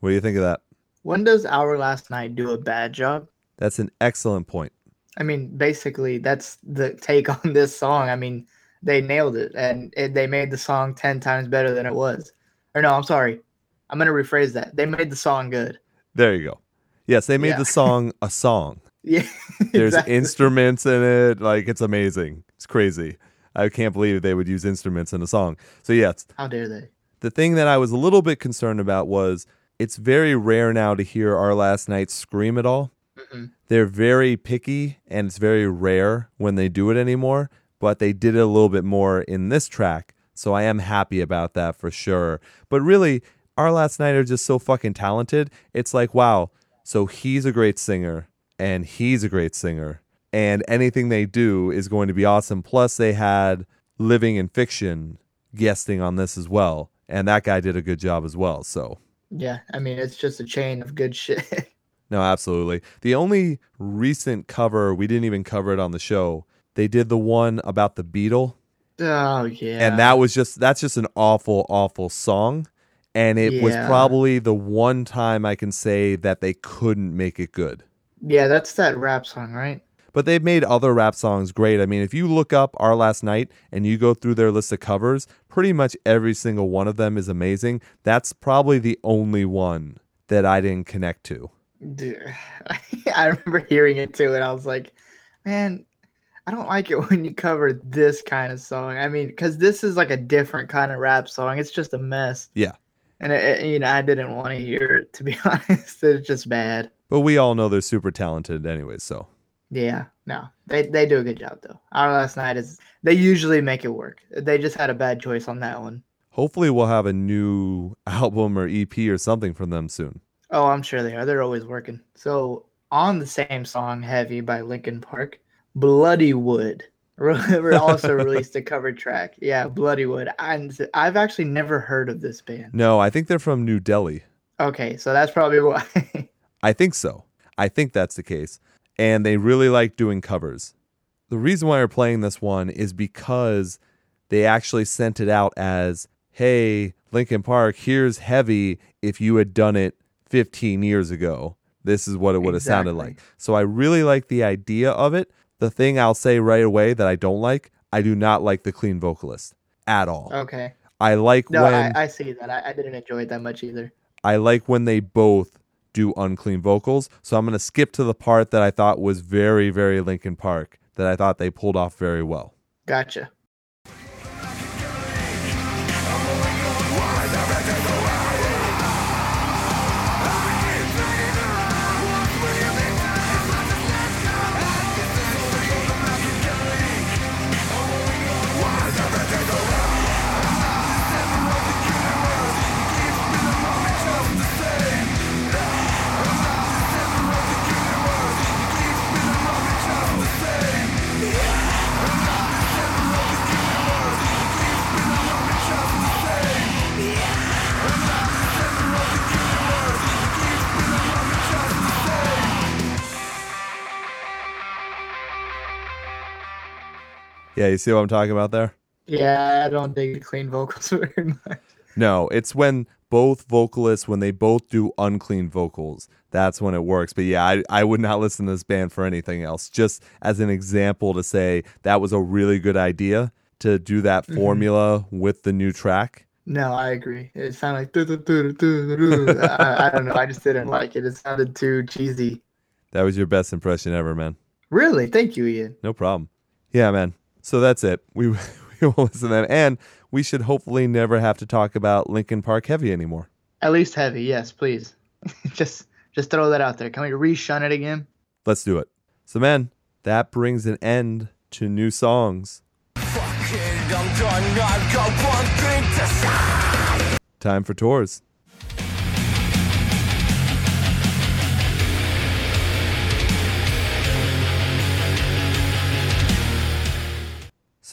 What do you think of that? When does Our Last Night do a bad job? That's an excellent point. I mean, basically, that's the take on this song. I mean, they nailed it, and it, they made the song ten times better than it was. Or no, I'm sorry, I'm gonna rephrase that. They made the song good. There you go. Yes, they made Yeah. the song a song. Yeah, There's exactly. instruments in it. Like it's amazing. It's crazy. I can't believe they would use instruments in a song. So yes, How dare they? the thing that I was a little bit concerned about was it's very rare now to hear our last night scream at all. Mhm. They're very picky and it's very rare when they do it anymore, but they did it a little bit more in this track. So I am happy about that for sure. But really, our last night are just so fucking talented. It's like, wow, so he's a great singer and he's a great singer and anything they do is going to be awesome. Plus, they had Living in Fiction guesting on this as well, and that guy did a good job as well. So, Yeah, I mean, it's just a chain of good shit. no, absolutely. The only recent cover we didn't even cover it on the show. They did the one about the beetle, oh yeah, and that was just that's just an awful, awful song. And it was probably the one time I can say that they couldn't make it good. yeah, that's that rap song, right? But they've made other rap songs great. I mean, if you look up Our Last Night and you go through their list of covers, pretty much every single one of them is amazing. That's probably the only one that I didn't connect to. Dude, I remember hearing it too, and I was like, man, I don't like it when you cover this kind of song. I mean, because this is like a different kind of rap song. It's just a mess. Yeah. And it, it- you know, I didn't want to hear it. To be honest, it's just bad. But we all know they're super talented anyways, so. Yeah, no, they they do a good job though. Our last night is they usually make it work. They just had a bad choice on that one. Hopefully we'll have a new album or EP or something from them soon. Oh, I'm sure they are. They're always working. So on the same song, "Heavy" by Linkin Park, "Bloodywood" also released a cover track. Yeah, "Bloodywood," and I've actually never heard of this band. No, I think they're from New Delhi. Okay, so that's probably why. I think so. I think that's the case. And they really like doing covers. The reason why we're playing this one is because they actually sent it out as, hey, Linkin Park, here's heavy if you had done it 15 years ago. This is what it would have sounded like. So I really like the idea of it. The thing I'll say right away that I don't like, I do not like the clean vocalist at all. okay, I like no, when I, I see that. I, I didn't enjoy it that much either. I like when they both do unclean vocals. So I'm going to skip to the part that I thought was very, very Linkin Park that I thought they pulled off very well. Gotcha. Yeah, you see what I'm talking about there? Yeah, I don't dig clean vocals very much. No, it's when both vocalists, when they both do unclean vocals, that's when it works. But yeah, I, I would not listen to this band for anything else. Just as an example to say that was a really good idea to do that mm-hmm. formula with the new track. No, I agree. It sounded like doo, doo, doo. I, I don't know. I just didn't like it. It sounded too cheesy. That was your best impression ever, man. Really? Thank you, Ian. No problem. Yeah, man. So that's it. We we will listen to them, and we should hopefully never have to talk about Linkin Park Heavy anymore. At least heavy, yes, please. just just throw that out there. Can we re-shun it again? Let's do it. So, man, that brings an end to new songs. Fuck it, I'm done. I've got one thing to say. Time for tours.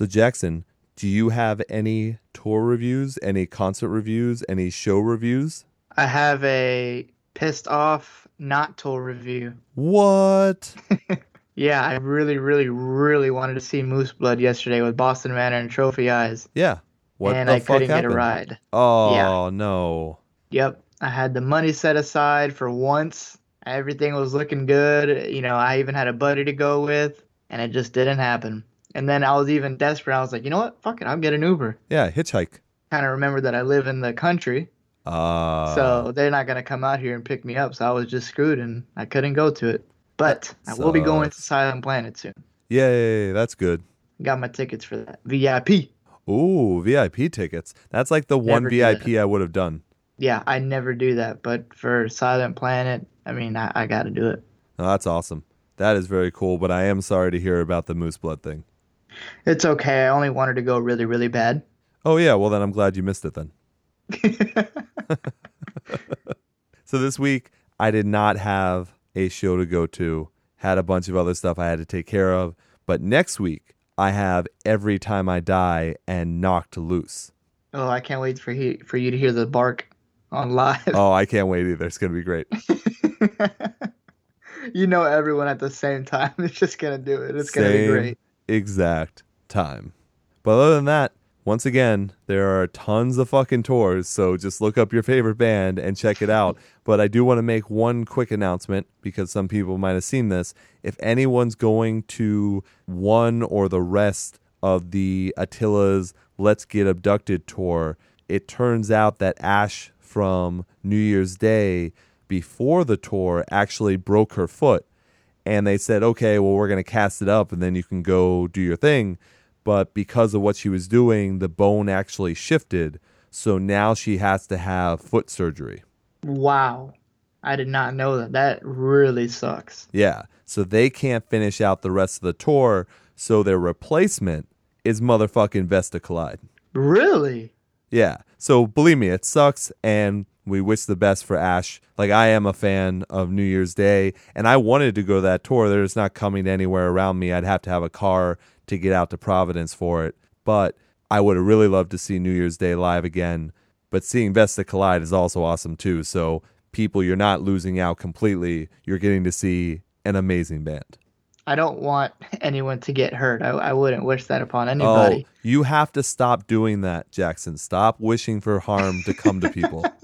So Jackson, do you have any tour reviews, any concert reviews, any show reviews? I have a pissed off not tour review. What? Yeah, I really, really, really wanted to see Moose Blood yesterday with Boston Manor and Trophy Eyes, Yeah. What and the I fuck couldn't happened? get a ride. Oh no. Yep, I had the money set aside for once. Everything was looking good. You know, I even had a buddy to go with, and it just didn't happen. And then I was even desperate. I was like, you know what? Fuck it, I'll get an Uber. Yeah, hitchhike. Kind of remembered that I live in the country, Uh so they're not gonna come out here and pick me up. So I was just screwed, and I couldn't go to it. But I will be going to. Silent Planet soon. Yay, that's good. Got my tickets for that VIP. Ooh, VIP tickets. That's like the one Never do VIP I would have done. Yeah, I never do that, but for Silent Planet, I mean, I, I got to do it. Oh, that's awesome. That is very cool, but I am sorry to hear about the moose blood thing. It's okay. I only wanted to go really, really bad. Oh yeah, well then I'm glad you missed it then. So this week I did not have a show to go to. Had a bunch of other stuff I had to take care of, but next week I have Every Time I Die and Knocked Loose. Oh, I can't wait for he, for you to hear the bark on live. Oh, I can't wait either. It's going to be great. you know everyone at the same time. It's just gonna do it. It's gonna be great. Exact time. But other than that, once again, there are tons of fucking tours, so just look up your favorite band and check it out. But I do want to make one quick announcement because some people might have seen this. If anyone's going to one or the rest of the Attila's Let's Get Abducted tour, it turns out that Ash from New Year's Day before the tour actually broke her foot and they said, okay, well, we're going to cast it up and then you can go do your thing. But because of what she was doing, the bone actually shifted. So now she has to have foot surgery. Wow, I did not know that. That really sucks. Yeah. So they can't finish out the rest of the tour. So their replacement is motherfucking Vesta Collide. Really? Yeah. So believe me, it sucks, and we wish the best for Ash. Like I am a fan of New Year's Day, and I wanted to go to that tour. They're just not coming anywhere around me. I'd have to have a car to get out to Providence for it. But I would have really loved to see New Year's Day live again. But seeing Vesta Collide is also awesome too. So people, you're not losing out completely. You're getting to see an amazing band. I don't want anyone to get hurt. I, I wouldn't wish that upon anybody. Oh, you have to stop doing that, Jackson. Stop wishing for harm to come to people.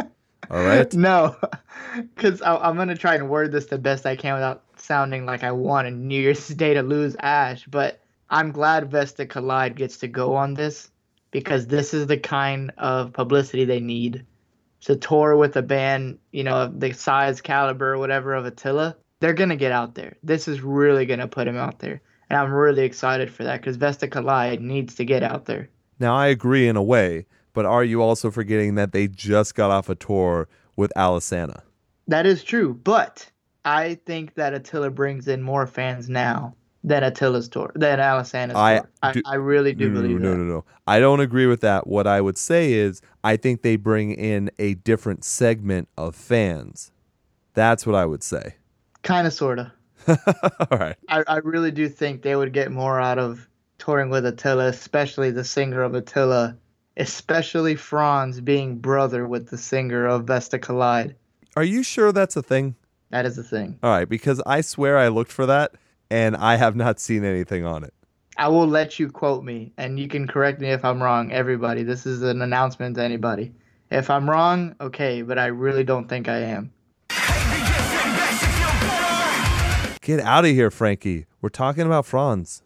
All right? No, because I'm gonna try and word this the best I can without sounding like I want a New Year's Day to lose Ash. But I'm glad Vesta Collide gets to go on this because this is the kind of publicity they need. To tour with a band, you know, of the size, caliber, or whatever of Attila, they're gonna get out there. This is really gonna put him out there, and I'm really excited for that because Vesta Collide needs to get out there. Now, I agree in a way, but are you also forgetting that they just got off a tour with Alesana? That is true, but I think that Attila brings in more fans now than Attila's tour, than Alesana's I tour. I, do- I really do no, believe no, that. no, no. No. I don't agree with that. What I would say is, I think they bring in a different segment of fans. That's what I would say. Kind of, sort of. All right. I, I really do think they would get more out of touring with Attila, especially the singer of Attila, especially Fronz being brother with the singer of Vesta Collide. Are you sure that's a thing? That is a thing. All right, because I swear I looked for that and I have not seen anything on it. I will let you quote me, and you can correct me if I'm wrong, everybody. This is an announcement to anybody. If I'm wrong, okay, but I really don't think I am. Get out of here, Frankie. We're talking about Fronz.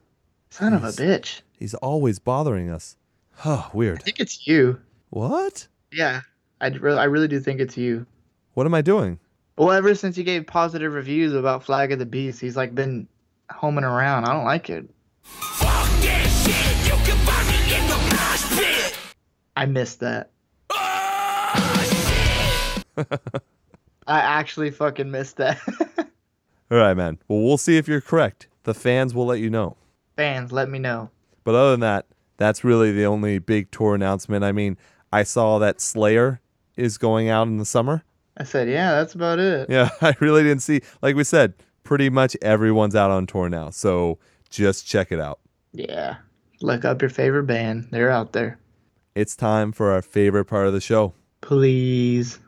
Son of a bitch. He's always bothering us. Oh, weird. I think it's you. What? Yeah, I really, I really do think it's you. What am I doing? Well, ever since you gave positive reviews about Flag of the Beast, he's like been homing around. I don't like it. I missed that. I actually fucking missed that. All right, man. Well, we'll see if you're correct. The fans will let you know. Fans, let me know. But other than that, that's really the only big tour announcement. I mean, I saw that Slayer is going out in the summer. I said, yeah, that's about it. Yeah, I really didn't see. Like we said, pretty much everyone's out on tour now. So just check it out. Yeah. Look up your favorite band. They're out there. It's time for our favorite part of the show. Please.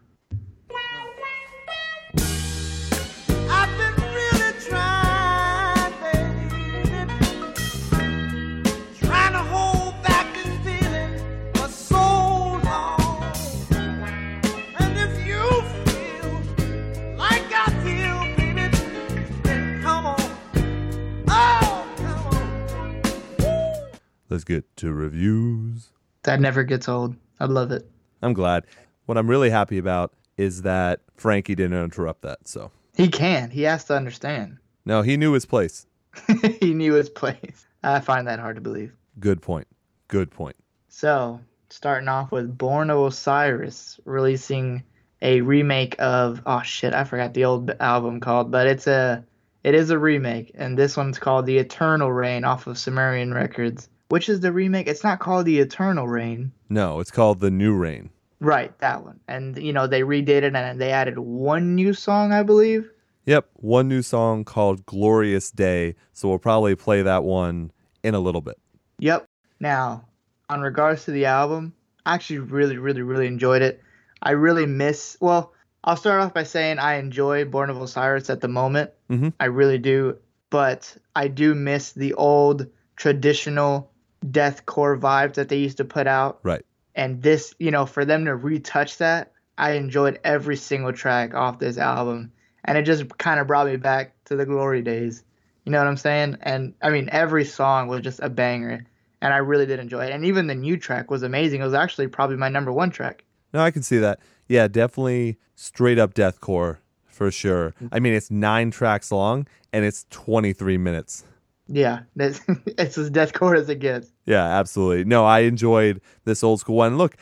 Let's get to reviews. That never gets old. I love it. I'm glad. What I'm really happy about is that Frankie didn't interrupt that. So, He can. He has to understand. no, he knew his place. he knew his place. I find that hard to believe. Good point. Good point. So, starting off with Born of Osiris releasing a remake of oh shit, I forgot the old album called, but it's a it is a remake, and this one's called The Eternal Reign off of Sumerian Records. Which is the remake? It's not called The Eternal Reign. No, it's called The New Reign. Right, that one. And you know, they redid it and they added one new song, I believe. Yep, one new song called Glorious Day. So we'll probably play that one in a little bit. Yep. Now, on regards to the album, I actually really, really, really enjoyed it. I really miss. Well, I'll start off by saying I enjoy Born of Osiris at the moment. Mhm. I really do, but I do miss the old traditional deathcore vibes that they used to put out. Right. And this, you know, for them to retouch that, I enjoyed every single track off this album, and it just kind of brought me back to the glory days. You know what I'm saying? And I mean, every song was just a banger, and I really did enjoy it. And even the new track was amazing. It was actually probably my number one track. No, I can see that. Yeah, definitely straight up deathcore for sure. Mm-hmm. I mean, it's nine tracks long and it's 23 minutes. Yeah, that's, it's as deathcore as it gets. Yeah, absolutely. No, I enjoyed this old school one. Look,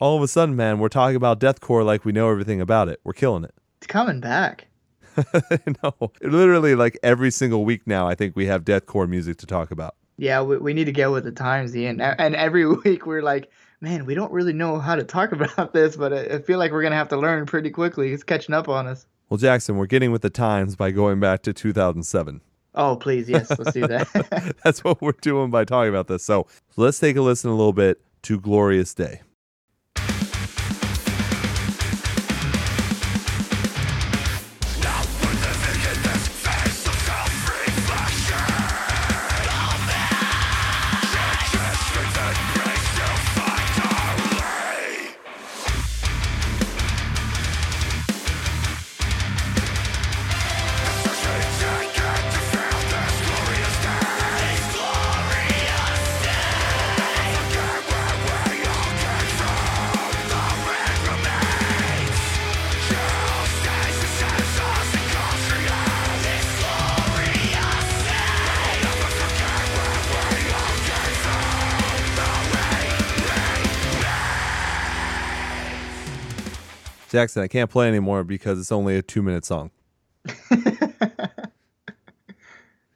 all of a sudden, man, we're talking about deathcore like we know everything about it. We're killing it. It's coming back. no, literally, like every single week now, I think we have deathcore music to talk about. Yeah, we, we need to get with the times, Ian. And every week we're like, man, we don't really know how to talk about this, but I I feel like we're gonna have to learn pretty quickly. It's catching up on us. Well, Jackson, we're getting with the times by going back to 2007. Oh, please, yes, let's do that. That's what we're doing by talking about this. So let's take a listen a little bit to Glorious Day. Jackson, I can't play anymore because it's only a two minute song.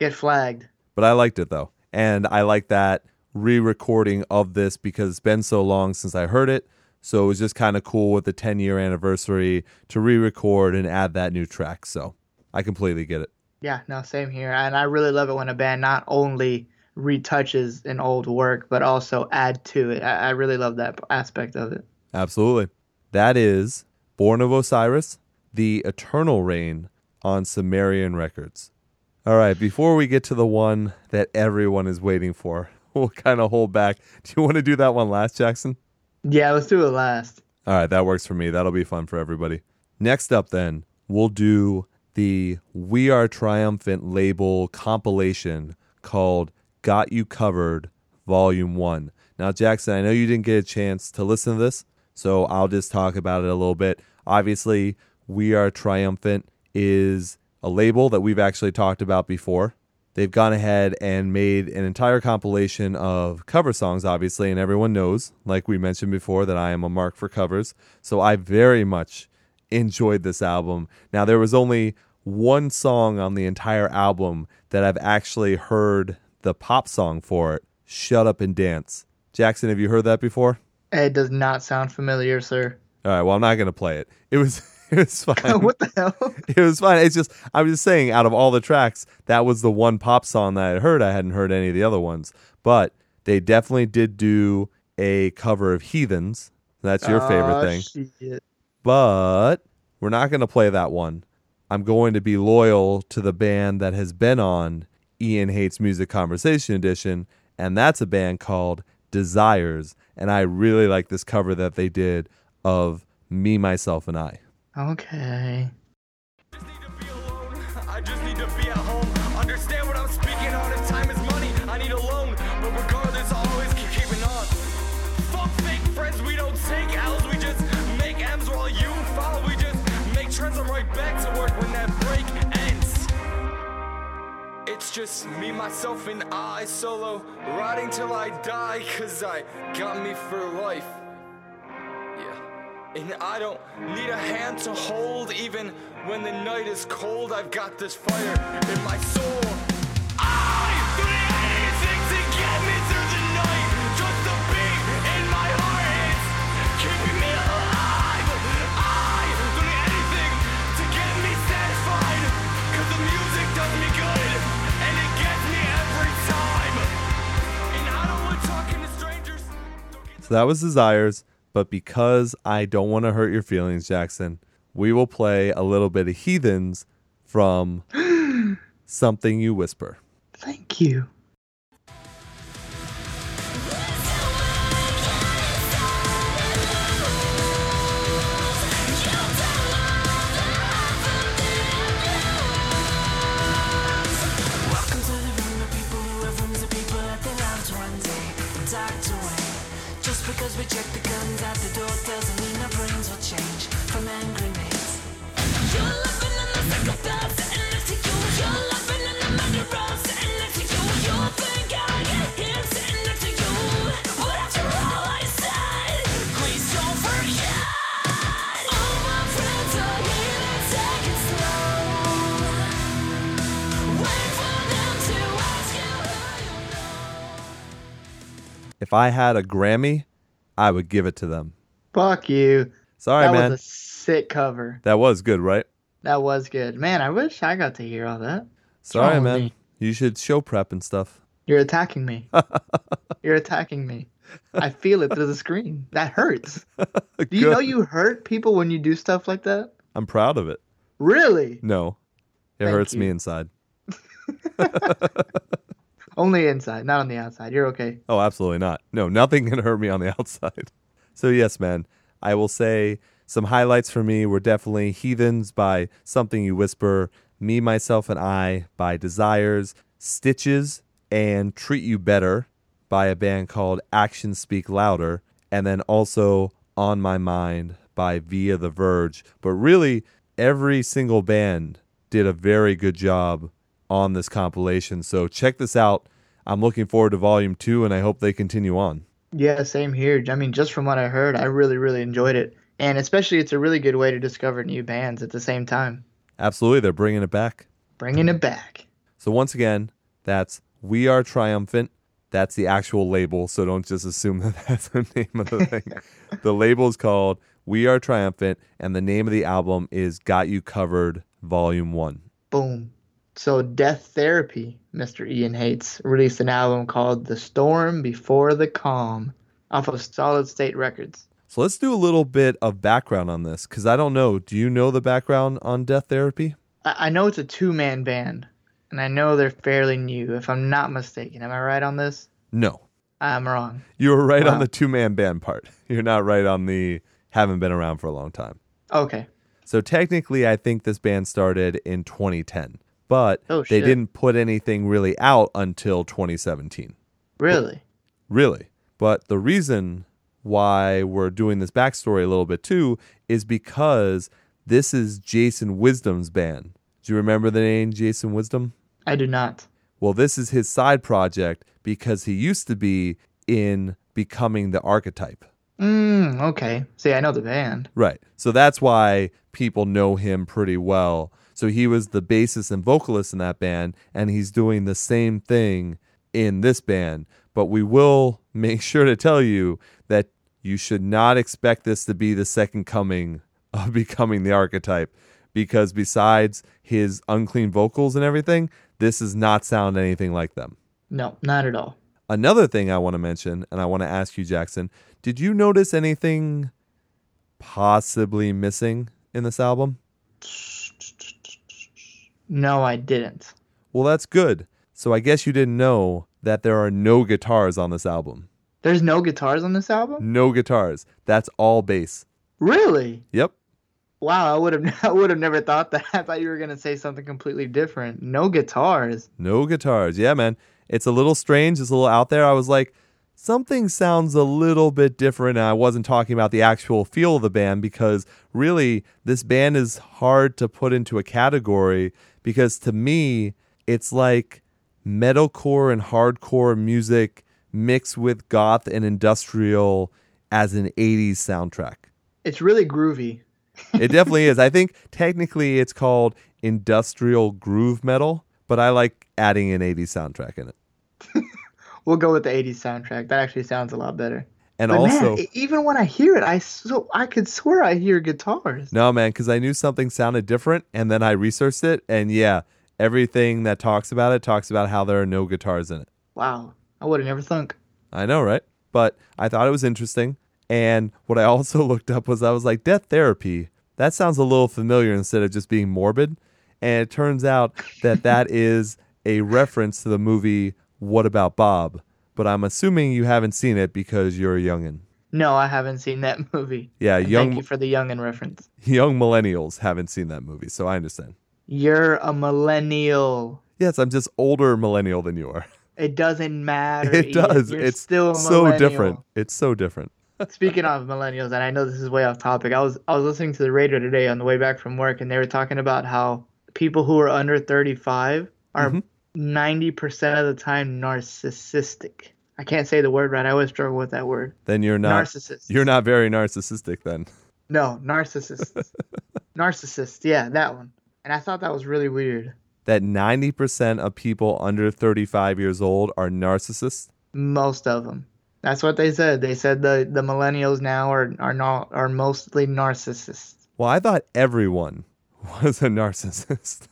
Get flagged. But I liked it though. And I like that re recording of this because it's been so long since I heard it. So it was just kind of cool with the 10 year anniversary to re record and add that new track. So I completely get it. Yeah, no, same here. And I really love it when a band not only retouches an old work, but also add to it. I, I really love that aspect of it. Absolutely. That is Born of Osiris, The Eternal Reign on Sumerian Records. All right, before we get to the one that everyone is waiting for, we'll kind of hold back. Do you want to do that one last, Jackson? Yeah, let's do it last. All right, that works for me. That'll be fun for everybody. Next up, then, we'll do the We Are Triumphant label compilation called Got You Covered Volume 1. Now, Jackson, I know you didn't get a chance to listen to this, so I'll just talk about it a little bit. Obviously, We Are Triumphant is a label that we've actually talked about before. They've gone ahead and made an entire compilation of cover songs, obviously, and everyone knows, like we mentioned before, that I am a mark for covers. So I very much enjoyed this album. Now, there was only one song on the entire album that I've actually heard the pop song for it Shut Up and Dance. Jackson, have you heard that before? It does not sound familiar, sir. All right, well, I'm not going to play it. It was. It was fine. what the hell? it was fine. It's just I was just saying, out of all the tracks, that was the one pop song that I had heard. I hadn't heard any of the other ones. But They definitely did do a cover of Heathens. That's your favorite Aw, thing. shit. But we're not going to play that one. I'm going to be loyal to the band that has been on Ian Hates Music Conversation Edition, and that's a band called Desires. And I really like this cover that they did of Me, Myself, and I. Okay. It's just me, myself, and I solo. Riding till I die, cause I got me for life. Yeah. And I don't need a hand to hold, even when the night is cold. I've got this fire in my soul. So that was Desires. But because I don't want to hurt your feelings, Jackson, we will play a little bit of Heathens from Something You Whisper. Thank you. If I had a Grammy, I would give it to them. Fuck you. Sorry, that man. That was a sick cover. That was good, right? That was good. Man, I wish I got to hear all that. Sorry, man. me? You should show prep and stuff. You're attacking me. You're attacking me. I feel it through the screen. That hurts. Do you know you hurt people when you do stuff like that? I'm proud of it. Really? No, it Thank hurts me inside. Only inside, not on the outside. You're okay. Oh, absolutely not. No, nothing can hurt me on the outside. So, yes, man, I will say some highlights for me were definitely Heathens by Something You Whisper, Me, Myself, and I by Desires, Stitches, and Treat You Better by a band called Actions Speak Louder, and then also On My Mind by Via the Verge. But really, every single band did a very good job on this compilation. So check this out. I'm looking forward to volume two, and I hope they continue on. Yeah, same here. I mean, just from what I heard, I really, really enjoyed it. And especially, it's a really good way to discover new bands at the same time. Absolutely, they're bringing it back. Bringing it back. So once again, that's We Are Triumphant. That's the actual label, so don't just assume that that's the name of the thing. the label is called We Are Triumphant, and the name of the album is Got You Covered Volume 1. Boom. So, Death Therapy, Mr. Ian Hates, released an album called The Storm Before the Calm off of Solid State Records. So let's do a little bit of background on this, because I don't know. Do you know the background on Death Therapy? I, I know it's a two man band, and I know they're fairly new, if I'm not mistaken. Am I right on this? No. I'm wrong. You were right on the two man band part. You're not right on the haven't been around for a long time. Okay. So technically, I think this band started in 2010, but Oh, they didn't put anything really out until 2017. Really? Really. But the reason why we're doing this backstory a little bit too is because this is Jason Wisdom's band. Do you remember the name Jason Wisdom? I do not. Well, this is his side project because he used to be in Becoming the Archetype. Mm, okay. See, I know the band. Right. So that's why people know him pretty well. So he was the bassist and vocalist in that band, and he's doing the same thing in this band. But we will make sure to tell you that you should not expect this to be the second coming of becoming the archetype. Because besides his unclean vocals and everything, this does not sound anything like them. No, not at all. Another thing I want to mention, and I want to ask you, Jackson, did you notice anything possibly missing in this album? No, I didn't. Well, that's good. So I guess you didn't know that there are no guitars on this album. There's no guitars on this album? No guitars. That's all bass. Really? Yep. Wow, I would have I would have never thought that. I thought you were gonna say something completely different. No guitars. No guitars. Yeah, man. It's a little strange. It's a little out there. I was like, something sounds a little bit different. And I wasn't talking about the actual feel of the band because really, this band is hard to put into a category because to me, it's like metalcore and hardcore music mixed with goth and industrial as an 80s soundtrack. It's really groovy. It definitely is. I think technically it's called industrial groove metal, but I like adding an 80s soundtrack in it. We'll go with the '80s soundtrack. That actually sounds a lot better. And But also, man, even when I hear it, I so I could swear I hear guitars. no, man, because I knew something sounded different and then I researched it. And yeah, everything that talks about it talks about how there are no guitars in it. Wow, I would have never thunk. I know, right? But I thought it was interesting. And what I also looked up was I was like, death therapy. That sounds a little familiar instead of just being morbid. And it turns out that that is a reference to the movie What About Bob? But I'm assuming you haven't seen it because you're a youngin. No, I haven't seen that movie. Yeah, And young Thank you for the youngin reference. young millennials haven't seen that movie, so I understand. You're a millennial. Yes, I'm just older millennial than you are. It doesn't matter. It Ian. does. You're It's still a so different. It's so different. Speaking of millennials, and I know this is way off topic, I was I was listening to the radio today on the way back from work, and they were talking about how people who are under 35 are Mhm. 90 percent of the time narcissistic. I can't say the word right. I always struggle with that word. Then you're not Narcissist. you're not very narcissistic then. No, narcissist. narcissist. Yeah, that one. And I thought that was really weird. That 90% of people under 35 years old are narcissists. Most of them. That's what they said. They said the the millennials now are are not are mostly narcissists. Well, I thought everyone was a narcissist.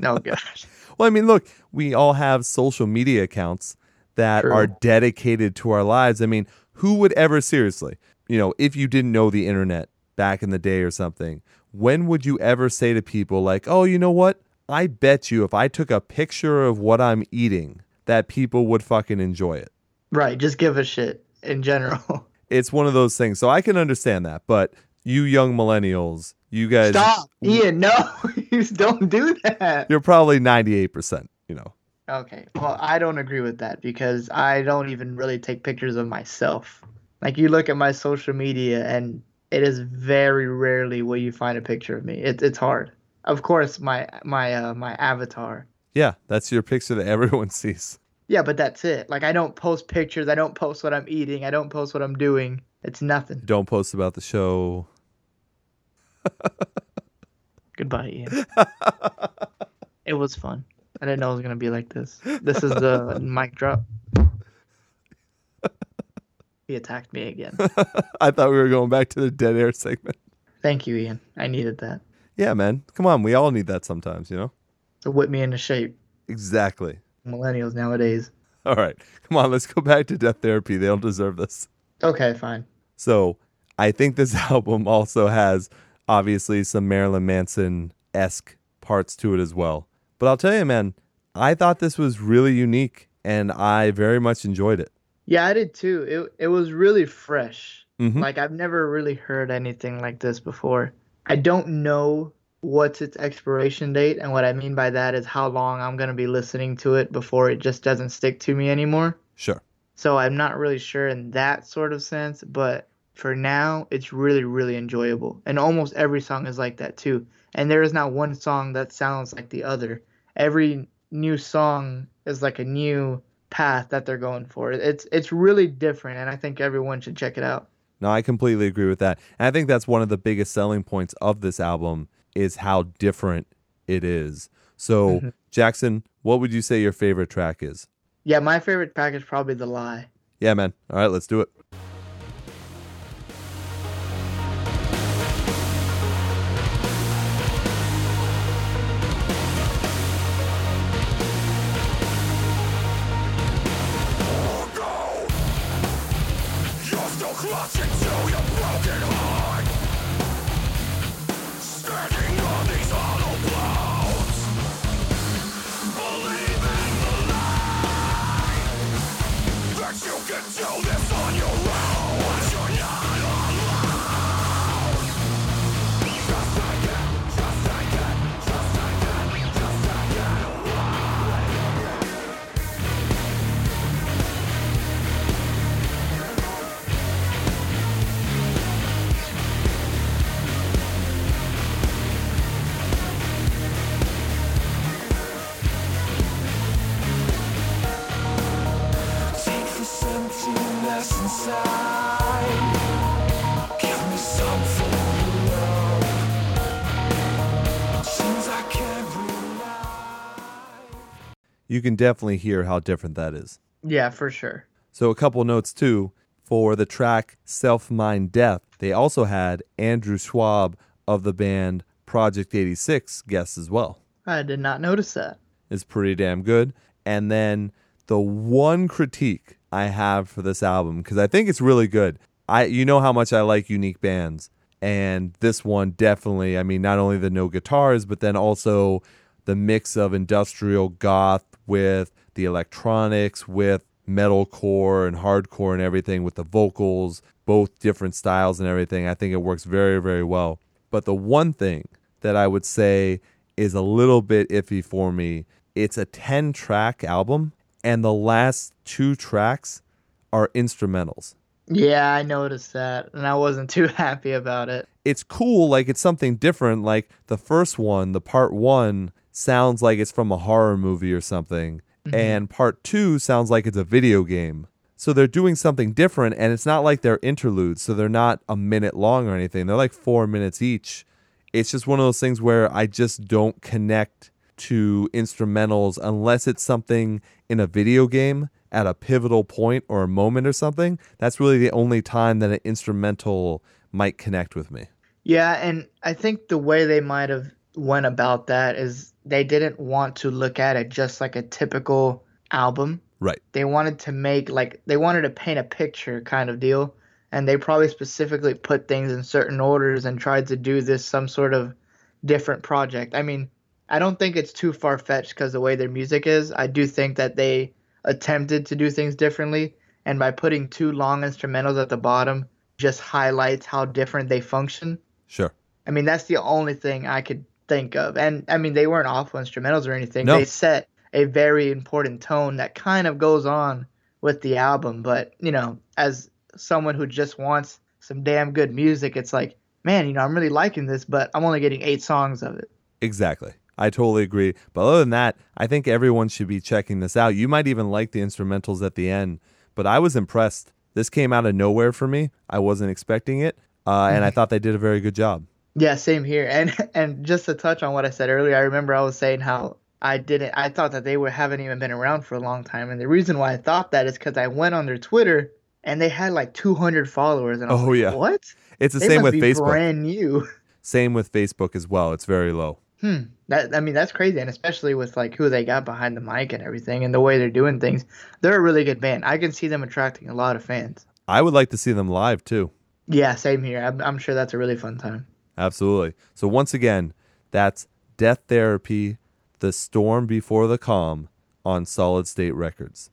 No gosh. Well, I mean, look, we all have social media accounts that True. are dedicated to our lives. I mean, who would ever seriously, you know, if you didn't know the internet back in the day or something, when would you ever say to people like, "Oh, you know what? I bet you if I took a picture of what I'm eating, that people would fucking enjoy it." Right, just give a shit in general. It's one of those things. So I can understand that, but you young millennials, you guys Stop, Ian. No, you don't do that. you're probably 98%, you know. Okay, well, I don't agree with that because I don't even really take pictures of myself. Like you look at my social media, and it is very rarely will you find a picture of me. It's it's hard. Of course, my my uh, my avatar. Yeah, that's your picture that everyone sees. Yeah, but that's it. Like I don't post pictures. I don't post what I'm eating. I don't post what I'm doing. It's nothing. Don't post about the show. Goodbye, Ian. it was fun. I didn't know it was gonna be like this. This is the mic drop. He attacked me again. I thought we were going back to the dead air segment. Thank you, Ian. I needed that Yeah, man. Come on, we all need that sometimes, you know? to whip me into shape. Exactly. Millennials nowadays. All right. Come on, let's go back to death therapy. They don't deserve this. Okay, fine. So, I think this album also has obviously some Marilyn Manson esque parts to it as well. But I'll tell you, man, I thought this was really unique and I very much enjoyed it. Yeah, I did too. It it was really fresh. Mhm. Like I've never really heard anything like this before. I don't know what's its expiration date, and what I mean by that is how long I'm gonna be listening to it before it just doesn't stick to me anymore. Sure. So I'm not really sure in that sort of sense, but for now, it's really, really enjoyable. And almost every song is like that too. And there is not one song that sounds like the other. Every new song is like a new path that they're going for. It's it's really different, and I think everyone should check it out. No, I completely agree with that. And I think that's one of the biggest selling points of this album is how different it is. So, mm-hmm. Jackson, what would you say your favorite track is? Yeah, my favorite track is probably The Lie. Yeah, man. All right, let's do it. Can definitely hear how different that is. Yeah, for sure. So a couple notes too for the track Self Mind Death. They also had Andrew Schwab of the band Project 86 guests as well. I did not notice that. It's pretty damn good. And then the one critique I have for this album because I think it's really good. I you know how much I like unique bands and this one definitely, I mean not only the no guitars but then also the mix of industrial goth with the electronics with metalcore and hardcore and everything with the vocals, both different styles and everything. I think it works very very well. But the one thing that I would say is a little bit iffy for me, it's a 10 track album and the last two tracks are instrumentals. Yeah, I noticed that, and I wasn't too happy about it. It's cool, like it's something different. Like the first one, the part one, sounds like it's from a horror movie or something, mm-hmm. and part two sounds like it's a video game. So they're doing something different, and it's not like they're interludes, so they're not a minute long or anything. They're like four minutes each. It's just one of those things where I just don't connect to instrumentals unless it's something in a video game at a pivotal point or a moment or something. That's really the only time that an instrumental might connect with me. Yeah, and I think the way they might have went about that is they didn't want to look at it just like a typical album. Right. They wanted to make like they wanted to paint a picture kind of deal, and they probably specifically put things in certain orders and tried to do this some sort of different project. I mean, I don't think it's too far fetched because the way their music is. I do think that they attempted to do things differently, and by putting two long instrumentals at the bottom, just highlights how different they function. Sure. I mean, that's the only thing I could think of. And I mean, they weren't awful instrumentals or anything. No. They set a very important tone that kind of goes on with the album. But, you know, as someone who just wants some damn good music, it's like, man, you know, I'm really liking this, but I'm only getting eight songs of it. Exactly. I totally agree. But other than that, I think everyone should be checking this out. You might even like the instrumentals at the end, but I was impressed. This came out of nowhere for me. I wasn't expecting it, uh, and I thought they did a very good job. Yeah, same here. And and just to touch on what I said earlier, I remember I was saying how I didn't I thought that they were haven't even been around for a long time. And the reason why I thought that is because I went on their Twitter and they had like 200 followers. And I was Oh, like, yeah. what? It's the They same with Facebook. brand new. Same with Facebook as well. It's very low. Hmm. That I mean that's crazy, and especially with like who they got behind the mic and everything, and the way they're doing things, they're a really good band. I can see them attracting a lot of fans. I would like to see them live too. Yeah, same here. I'm, I'm sure that's a really fun time. Absolutely. So once again, that's Death Therapy, The Storm Before the Calm on Solid State Records.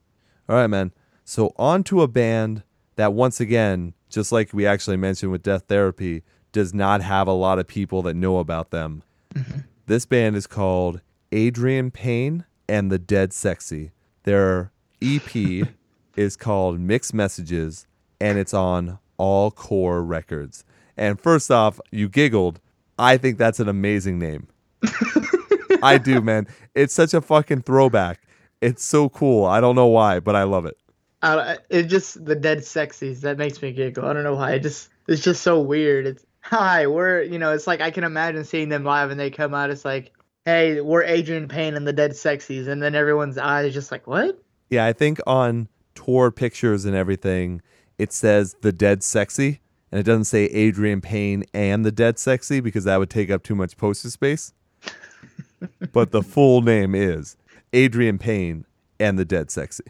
All right, man. So on to a band that once again, just like we actually mentioned with Death Therapy, does not have a lot of people that know about them. Mm-hmm. This band is called Adrian Pain and the Dead Sexy. Their EP is called Mixed Messages and it's on All Core Records. And first off, you giggled. I think that's an amazing name. I do, man. It's such a fucking throwback. It's so cool. I don't know why, but I love it. I, it just the dead sexies that makes me giggle. I don't know why. It just it's just so weird. It's hi, we're you know. It's like I can imagine seeing them live and they come out. It's like, hey, we're Adrian Pain and the Dead Sexies, and then everyone's eyes just like what? Yeah, I think on tour pictures and everything, it says the Dead Sexy, and it doesn't say Adrian Pain and the Dead Sexy because that would take up too much poster space. but the full name is Adrian Pain and the Dead Sexy.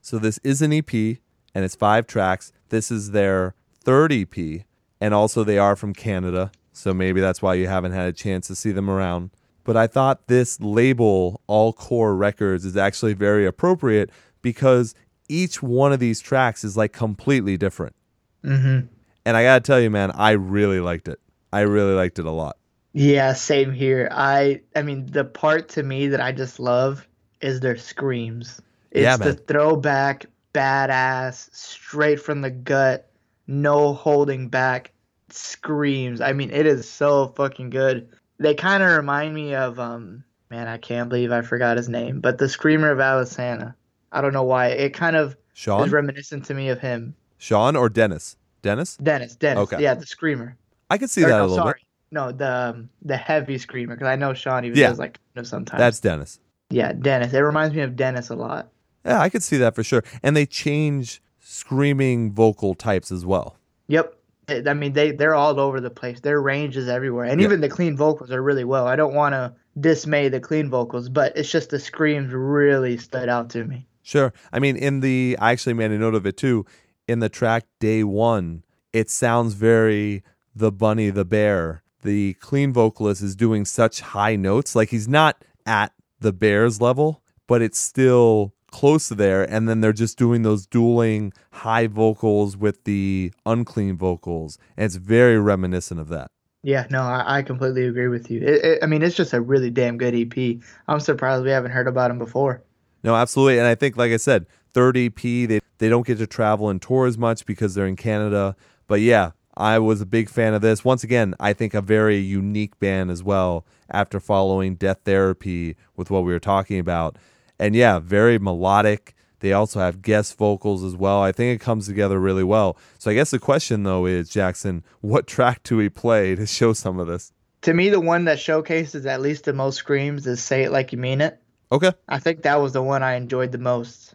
So this is an EP and it's five tracks. This is their third EP, and also they are from Canada, so maybe that's why you haven't had a chance to see them around. But I thought this label, All Core Records, is actually very appropriate because each one of these tracks is like completely different. Mm-hmm. And I gotta tell you, man, I really liked it. I really liked it a lot. Yeah, same here. I I mean the part to me that I just love is their screams. It's Yeah, the throwback, badass, straight from the gut, no holding back screams. I mean, it is so fucking good. They kind of remind me of um man, I can't believe I forgot his name, but the screamer of Alesana. I don't know why. It kind of Shawn? is reminiscent to me of him. Shawn or Dennis? Dennis? Dennis, Dennis. Okay. Yeah, the screamer. I could see Or, that no, a little sorry. bit. No, the um, the heavy screamer because I know Shawn even Yeah. does like kind of sometimes. That's Dennis. yeah, Dennis. It reminds me of Dennis a lot. Yeah, I could see that for sure. And they change screaming vocal types as well. Yep. I I mean, they they're all over the place. Their range is everywhere, and Yeah. even the clean vocals are really well. I don't want to dismay the clean vocals, but it's just the screams really stood out to me. Sure. I mean, in the, I actually made a note of it too. In the track Day One, it sounds very the bunny, the bear. The clean vocalist is doing such high notes. Like he's not at the bear's level, but it's still close to there. And then they're just doing those dueling high vocals with the unclean vocals. And it's very reminiscent of that. Yeah, no, I, I completely agree with you. It, it, I mean, it's just a really damn good EP. I'm surprised we haven't heard about him before. No, absolutely. And I think, like I said, third EP, they, they don't get to travel and tour as much because they're in Canada. But yeah, I was a big fan of this. Once again, I think a very unique band as well after following Death Therapy with what we were talking about. And yeah, very melodic. They also have guest vocals as well. I think it comes together really well. So I guess the question though is, Jackson, what track do we play to show some of this? To me, the one that showcases at least the most screams is "Say It Like You Mean It." Okay. I think that was the one I enjoyed the most.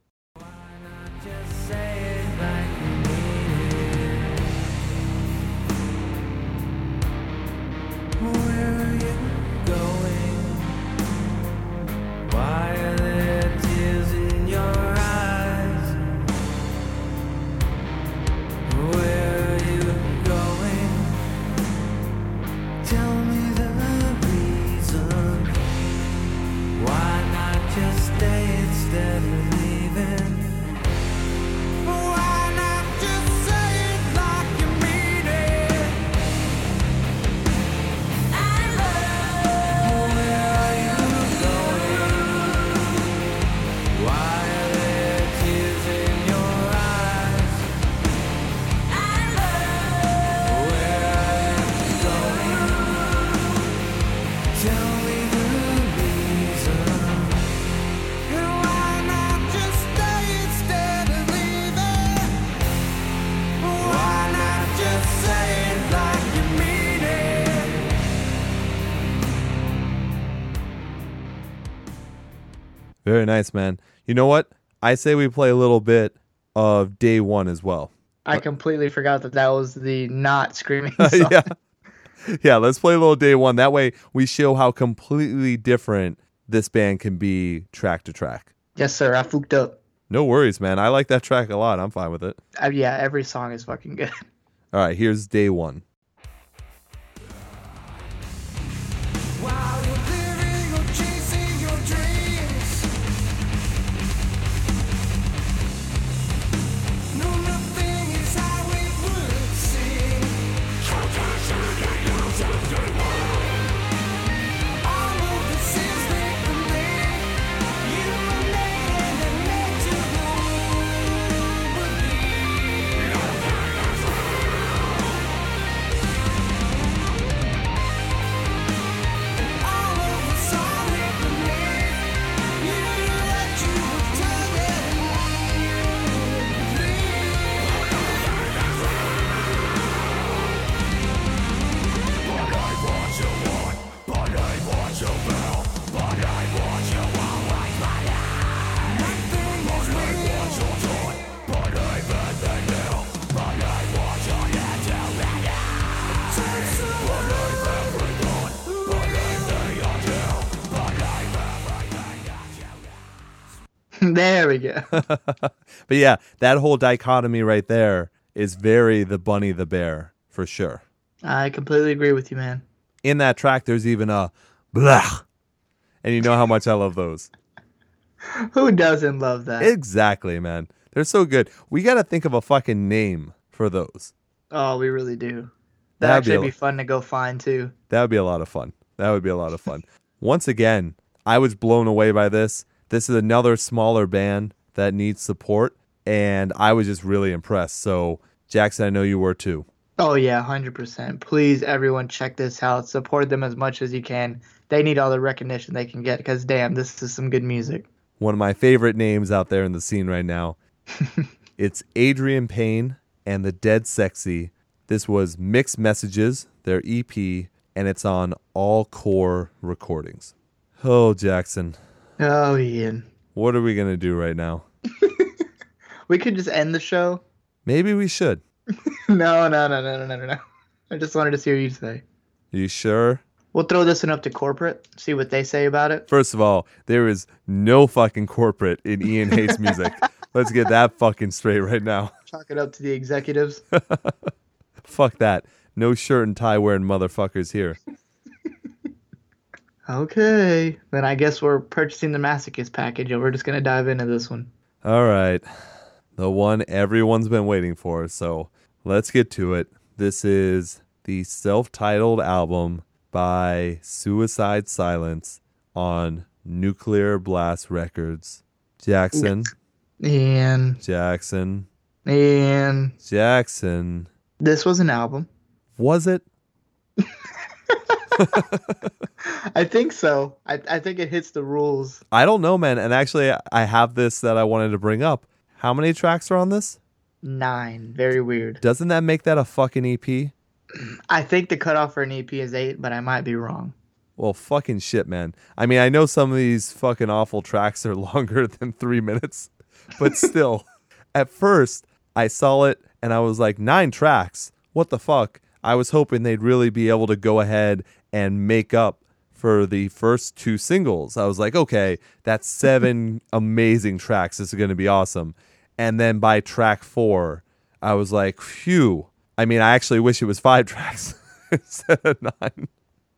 Very nice, man. You know what? I say we play a little bit of day one as well. I completely forgot that that was the not screaming song. yeah. Yeah, let's play a little day one. That way we show how completely different this band can be track to track. Yes, sir. I fooked up. No worries, man. I like that track a lot. I'm fine with it. Uh, yeah, every song is fucking good. All right, here's day one. We go. But yeah, that whole dichotomy right there is very the bunny the bear for sure. I completely agree with you, man. In that track, there's even a blah. And you know how much I love those. Who doesn't love that? Exactly, man. They're so good. We got to think of a fucking name for those. oh, we really do. That'd That'd be actually a- be fun to go find too. That would be a lot of fun. That would be a lot of fun. Once again, I was blown away by this. This is another smaller band that needs support, and I was just really impressed. So, Jackson, I know you were too. Oh yeah, hundred percent. Please, everyone, check this out. Support them as much as you can. They need all the recognition they can get because damn, this is some good music. One of my favorite names out there in the scene right now It's Adrian Pain and the Dead Sexy. This was Mixed Messages, their EP, and it's on All Core Recordings. Oh, Jackson, Oh, Ian. what are we going to do right now? We could just end the show. Maybe we should. No, no, no, no, no, no, no, no. I just wanted to see what you say. You sure? We'll throw this one up to corporate, see what they say about it. First of all, there is no fucking corporate in Ian Hates music. Let's get that fucking straight right now. Chalk it up to the executives. Fuck that. No shirt and tie wearing motherfuckers here. Okay. Then I guess we're purchasing the Masochist package and we're just going to dive into this one. All right. The one everyone's been waiting for. So let's get to it. This is the self titled album by Suicide Silence on Nuclear Blast Records. Jackson, And, Jackson, and Jackson. this was an album. Was it? I think so. I, I think it hits the rules. I don't know, man. And actually, I have this that I wanted to bring up. How many tracks are on this? Nine. Very weird. Doesn't that make that a fucking EP? I think the cutoff for an EP is eight, but I might be wrong. Well, fucking shit, man. I mean, I know some of these fucking awful tracks are longer than three minutes, but still, at first, I saw it and I was like, nine tracks? What the fuck? I was hoping they'd really be able to go ahead and make up for the first two singles. I was like, okay, that's seven amazing tracks. This is going to be awesome. And then by track four, I was like, phew. I mean, I actually wish it was five tracks instead of nine.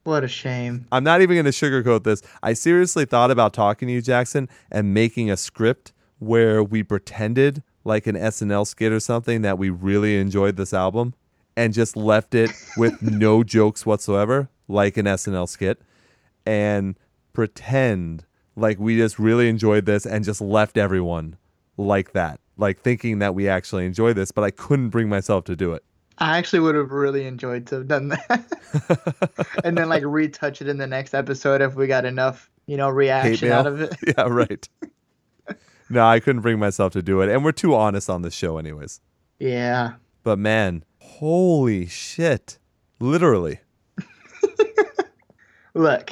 What a shame. I'm not even going to sugarcoat this. I seriously thought about talking to you, Jackson, and making a script where we pretended like an SNL skit or something that we really enjoyed this album and just left it with no jokes whatsoever, like an SNL skit, and pretend like we just really enjoyed this and just left everyone like that, like thinking that we actually enjoyed this, but I couldn't bring myself to do it. I actually would have really enjoyed to have done that. and then like retouch it in the next episode if we got enough, you know, reaction out of it. yeah, right. no, I couldn't bring myself to do it. And we're too honest on this show, anyways. Yeah. But man, holy shit. Literally. Look,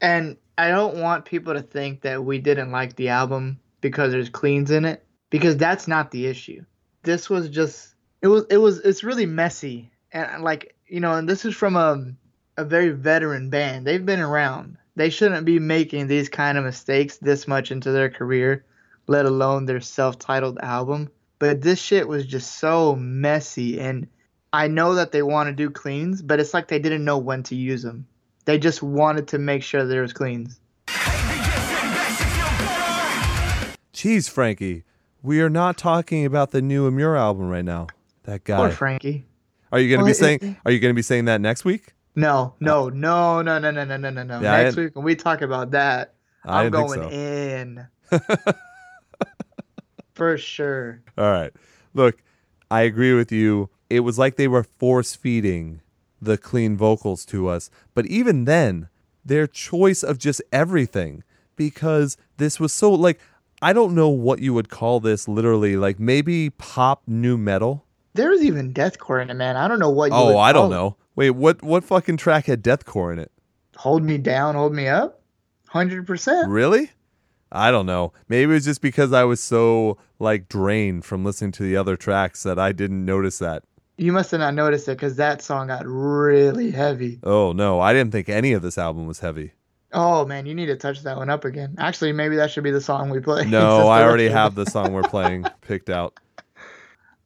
and I don't want people to think that we didn't like the album because there's cleans in it because that's not the issue. This was just it was it was it's really messy and like you know and this is from a a very veteran band. They've been around. They shouldn't be making these kind of mistakes this much into their career, let alone their self-titled album. But this shit was just so messy and I know that they want to do cleans, but it's like they didn't know when to use them. They just wanted to make sure there was cleans. Jeez, Frankie. We are not talking about the new Emmure album right now. That guy. Poor. Frankie. Are you gonna Well, be it- saying are you gonna be saying that next week? No, no, no, no, no, no, no, no, no, no. Yeah, Next didn't- week when we talk about that, I I'm going so. in. For sure. All right. Look, I agree with you. It was like they were force feeding the clean vocals to us. But even then, their choice of just everything, because this was so like, I don't know what you would call this literally, like maybe pop nu metal. There was even deathcore in it, man. I don't know what. Oh, I don't know. Wait, what what fucking track had deathcore in it? Hold me down, hold me up. Hundred percent. Really? I don't know. Maybe it was just because I was so like drained from listening to the other tracks that I didn't notice that. You must have not noticed it because that song got really heavy. Oh no, I didn't think any of this album was heavy. Oh man, you need to touch that one up again. Actually, maybe that should be the song we play. No, I already have the song we're playing picked out.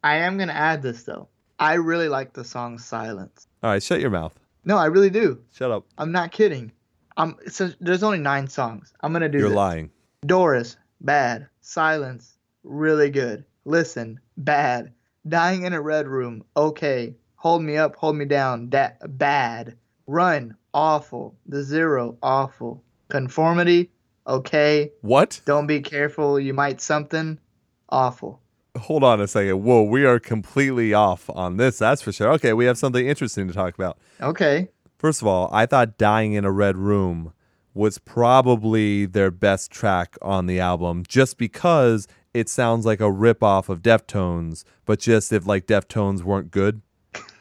I am gonna add this though. I really like the song "Silence." All right, shut your mouth. No, I really do. Shut up. I'm not kidding. I'm so there's only nine songs. I'm gonna do You're this. lying. Doris, bad. Silence, really good. Listen, bad. Dying in a red room, okay. Hold me up, hold me down, da- bad. Run, awful. The zero, awful. Conformity, okay. What? Don't be careful, you might something, awful. Hold on a second. Whoa, we are completely off on this. That's for sure. Okay, we have something interesting to talk about. Okay. First of all, I thought "Dying in a Red Room" was probably their best track on the album, just because it sounds like a ripoff of Deftones, but just if like Deftones weren't good.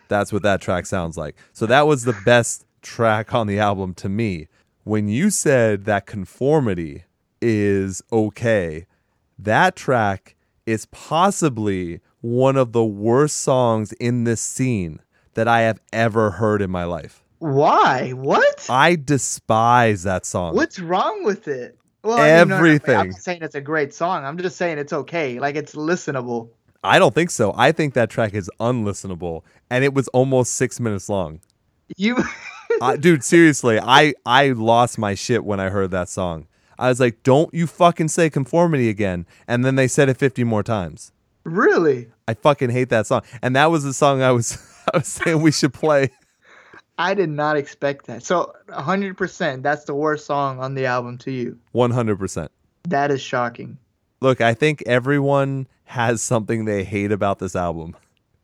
That's what that track sounds like. So that was the best track on the album to me. When you said that conformity is okay, that track is possibly one of the worst songs in this scene that I have ever heard in my life. Why? What? I despise that song. What's wrong with it? Well, I mean, no, no, Everything. Saying it's a great song. I'm just saying it's okay. Like it's listenable. I don't think so. I think that track is unlistenable, and it was almost six minutes long. You I, dude, seriously, I I lost my shit when I heard that song. I was like, "Don't you fucking say conformity again!" And then they said it fifty more times. really? I fucking hate that song, and that was the song I was I was saying we should play. I did not expect that. So 100%, that's the worst song on the album to you. One hundred percent. That is shocking. Look, I think everyone has something they hate about this album,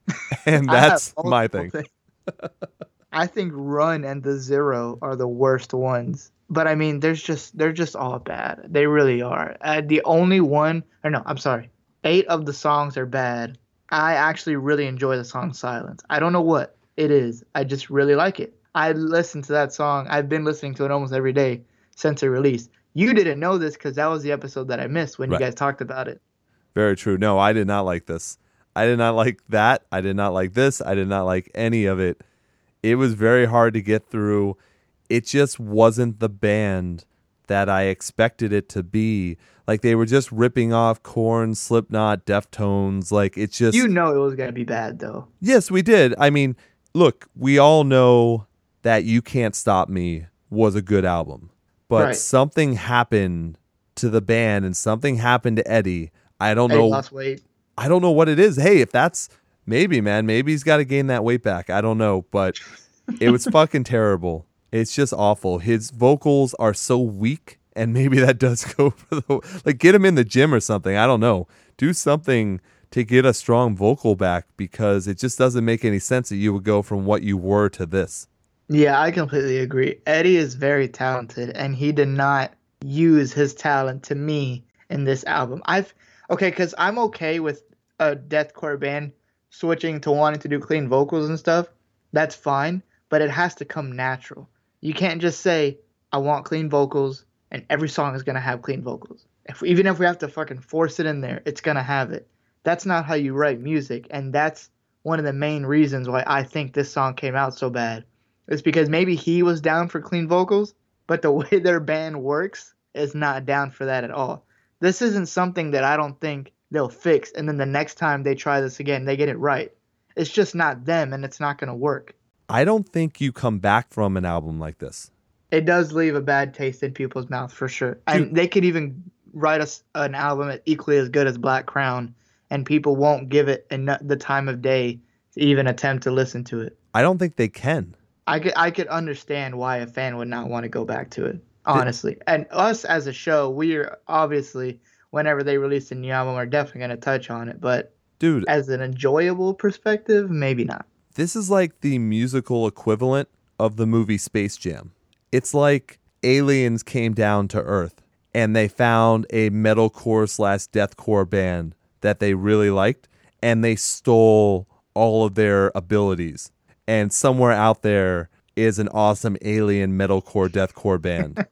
and that's my thing. I think Run and The Zero are the worst ones. But I mean, there's just they're just all bad. They really are. Uh, the only one, or no, I'm sorry. Eight of the songs are bad. I actually really enjoy the song Silence. I don't know what it is. I just really like it. I listen to that song. I've been listening to it almost every day since it released. You didn't know this because that was the episode that I missed when Right. you guys talked about it. Very true. No, I did not like this. I did not like that. I did not like this. I did not like any of it. It was very hard to get through. It just wasn't the band that I expected it to be. Like they were just ripping off Korn, Slipknot, Deftones. Like it's just You know it was gonna be bad though. Yes, we did. I mean, look, we all know that You Can't Stop Me was a good album. But Right. something happened to the band and something happened to Eddie. I don't Hey, know lost weight. I don't know what it is. Hey, if that's maybe, man, maybe he's got to gain that weight back. I don't know, but it was fucking terrible. It's just awful. His vocals are so weak, and maybe that does go for the like get him in the gym or something. I don't know. Do something to get a strong vocal back because it just doesn't make any sense that you would go from what you were to this. Yeah, I completely agree. Eddie is very talented, and he did not use his talent to me in this album. I've okay, because I'm okay with a deathcore band switching to wanting to do clean vocals and stuff. That's fine, but it has to come natural. You can't just say I want clean vocals, and every song is gonna have clean vocals. If even if we have to fucking force it in there, it's gonna have it. That's not how you write music, and that's one of the main reasons why I think this song came out so bad. It's because maybe he was down for clean vocals, but the way their band works is not down for that at all. This isn't something that I don't think they'll fix, and then the next time they try this again, they get it right. It's just not them, and it's not going to work. I don't think you come back from an album like this. It does leave a bad taste in people's mouth for sure. And they could even write us an album equally as good as Black Crown, and people won't give it eno- the time of day to even attempt to listen to it. I don't think they can. I could I could understand why a fan would not want to go back to it, honestly. And us as a show, we are obviously whenever they release a new album, are definitely going to touch on it. But Dude, as an enjoyable perspective, maybe not. this is like the musical equivalent of the movie Space Jam. It's like aliens came down to Earth and they found a metalcore slash deathcore band that they really liked and they stole all of their abilities. And somewhere out there is an awesome alien metalcore deathcore band.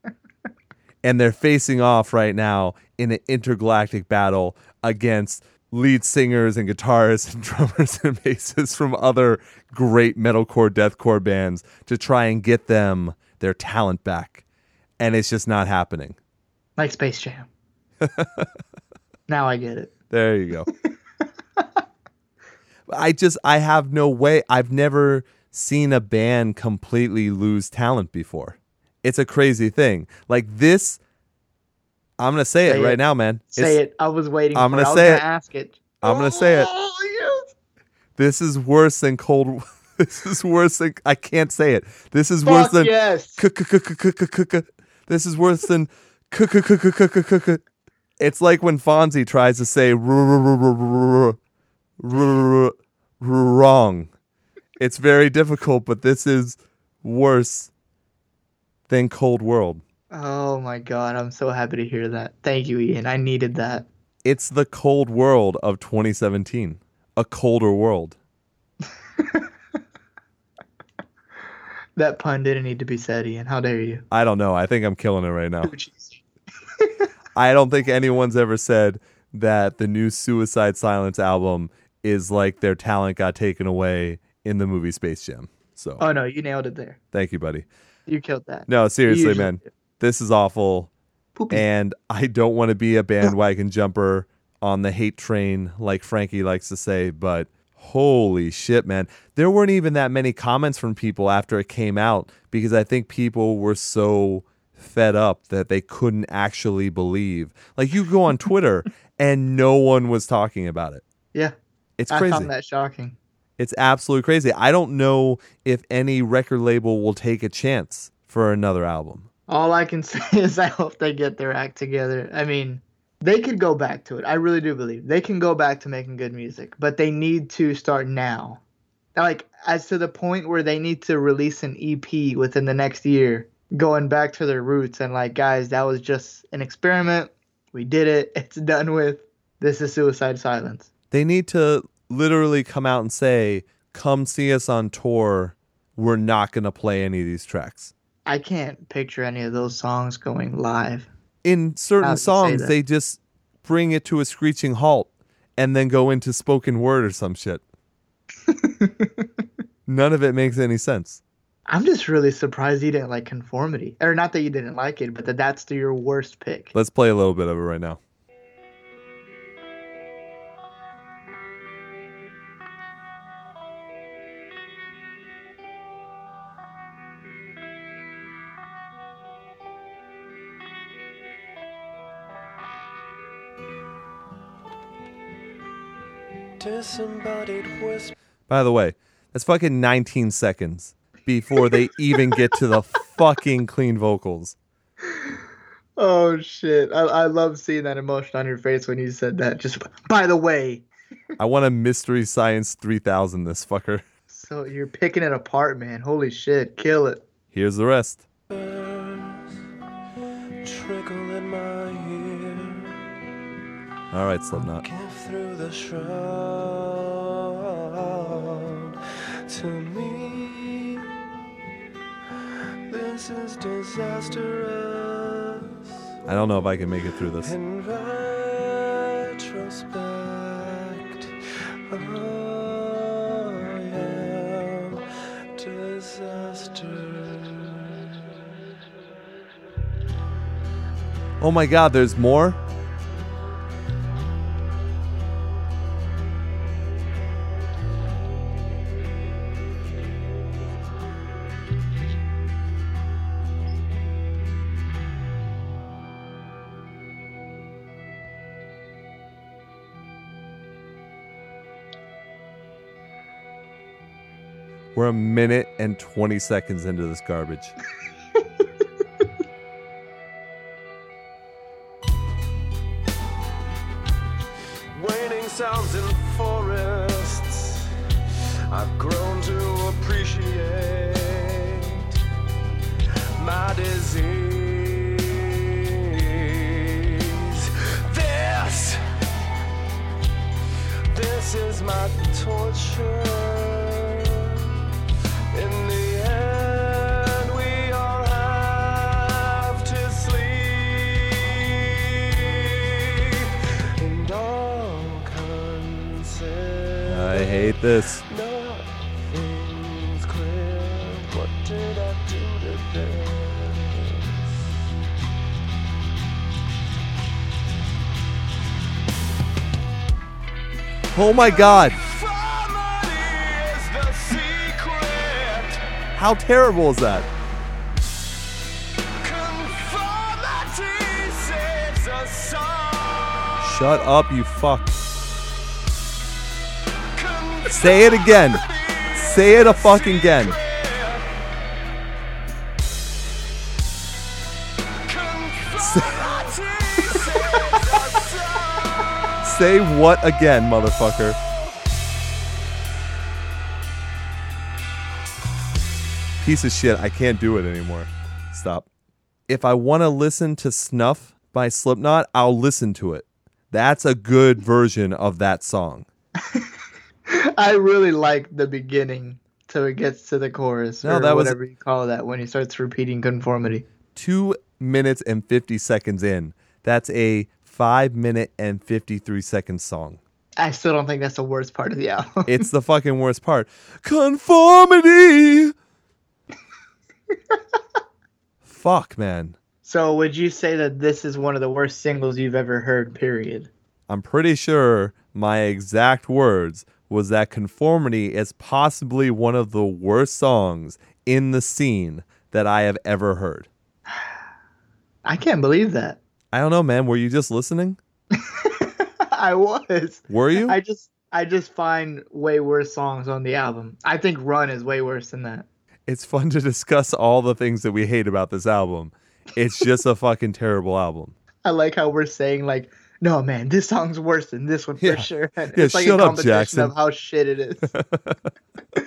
and they're facing off right now in an intergalactic battle against lead singers and guitarists and drummers and bassists from other great metalcore deathcore bands to try and get them their talent back and it's just not happening Like Space Jam. now I get it. There you go i just i have no way i've never seen a band completely lose talent before it's a crazy thing like this i'm gonna say, Say it right it. now man Say It's- it. I was waiting. I'm gonna it. I was say gonna it. Ask it. I'm gonna say it. Oh, yes. This is worse than cold. This is worse than I can't say it. This is worse than. yes. This is worse than. It's like when Fonzie tries to say wrong. It's very difficult, but this is worse than Cold World. Oh my god, I'm so happy to hear that. Thank you, Ian. I needed that. It's the cold world of 2017. A colder world. That pun didn't need to be said, Ian. How dare you? I don't know. I think I'm killing it right now. Oh, I don't think anyone's ever said that the new Suicide Silence album is like their talent got taken away in the movie Space Jam. So Oh no, you nailed it there. thank you, buddy. You killed that. No, seriously, man. do. This is awful. Poopy. And I don't want to be a bandwagon jumper on the hate train, like Frankie likes to say, but holy shit, man. There weren't even that many comments from people after it came out because I think people were so fed up that they couldn't actually believe. Like you go on Twitter and no one was talking about it. yeah, It's I crazy. found that shocking. It's absolutely crazy. I don't know if any record label will take a chance for another album. All I can say is I hope they get their act together. I mean, they could go back to it. I really do believe they can go back to making good music, but they need to start now. Like as to the point where they need to release an EP within the next year, going back to their roots and like, guys, that was just an experiment. We did it. It's done with. This is Suicide Silence. They need to literally come out and say, "Come see us on tour. We're not going to play any of these tracks." I can't picture any of those songs going live. In certain How'd you say songs, they just bring it to a screeching halt and then go into spoken word or some shit. None of it makes any sense. I'm just really surprised you didn't like conformity, or not that you didn't like it, but that that's your worst pick. Let's play a little bit of it right now. By the way, that's fucking 19 seconds before they even get to the fucking clean vocals. Oh shit! I, I love seeing that emotion on your face when you said that. Just by the way, I want a Mystery Science 3000 this fucker. so you're picking it apart, man. Holy shit! Kill it. Here's the rest. Trickle in my ear. All right, Slipknot. Give through the shroud to me. This is disastrous. I don't know if I can make it through this. In retrospect, oh, I am disaster. Oh my god, there's more? We're a minute and 20 seconds into this garbage. Waning sounds in forests. I've grown to appreciate my disease. This, this is my torture. This? Oh my god, how terrible is that? Shut up, you fuck. Say it again. Say it a fucking again. Say what again, motherfucker? Piece of shit. I can't do it anymore. Stop. If I want to listen to Snuff by Slipknot, I'll listen to it. That's a good version of that song. I really like the beginning till it gets to the chorus No, or that was- whatever you call that when he starts repeating conformity. Two minutes and 50 seconds in. That's a five minute and 53 second song. I still don't think that's the worst part of the album. It's the fucking worst part. Conformity. Fuck, man. so would you say that this is one of the worst singles you've ever heard? Period. I'm pretty sure my exact words was that Conformity is possibly one of the worst songs in the scene that I have ever heard. I can't believe that. I don't know, man. Were you just listening? I was. Were you? I just I just find way worse songs on the album. I think Run is way worse than that. it's fun to discuss all the things that we hate about this album. It's just a fucking terrible album. I like how we're saying like, no man, this song's worse than this one for Yeah. sure. And Yeah, it's like shut a up, Jackson. of how shit it is.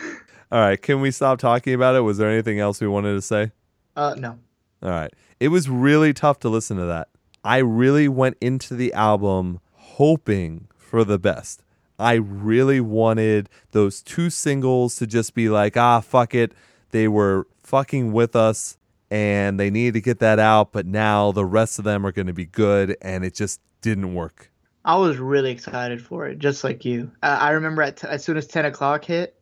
All right, can we stop talking about it? Was there anything else we wanted to say? uh no. All right. It was really tough to listen to that. I really went into the album hoping for the best. I really wanted those two singles to just be like, ah, fuck it. They were fucking with us and they needed to get that out, but now the rest of them are going to be good and it just didn't work. I was really excited for it, just like you. I, I remember at t- as soon as ten o'clock hit,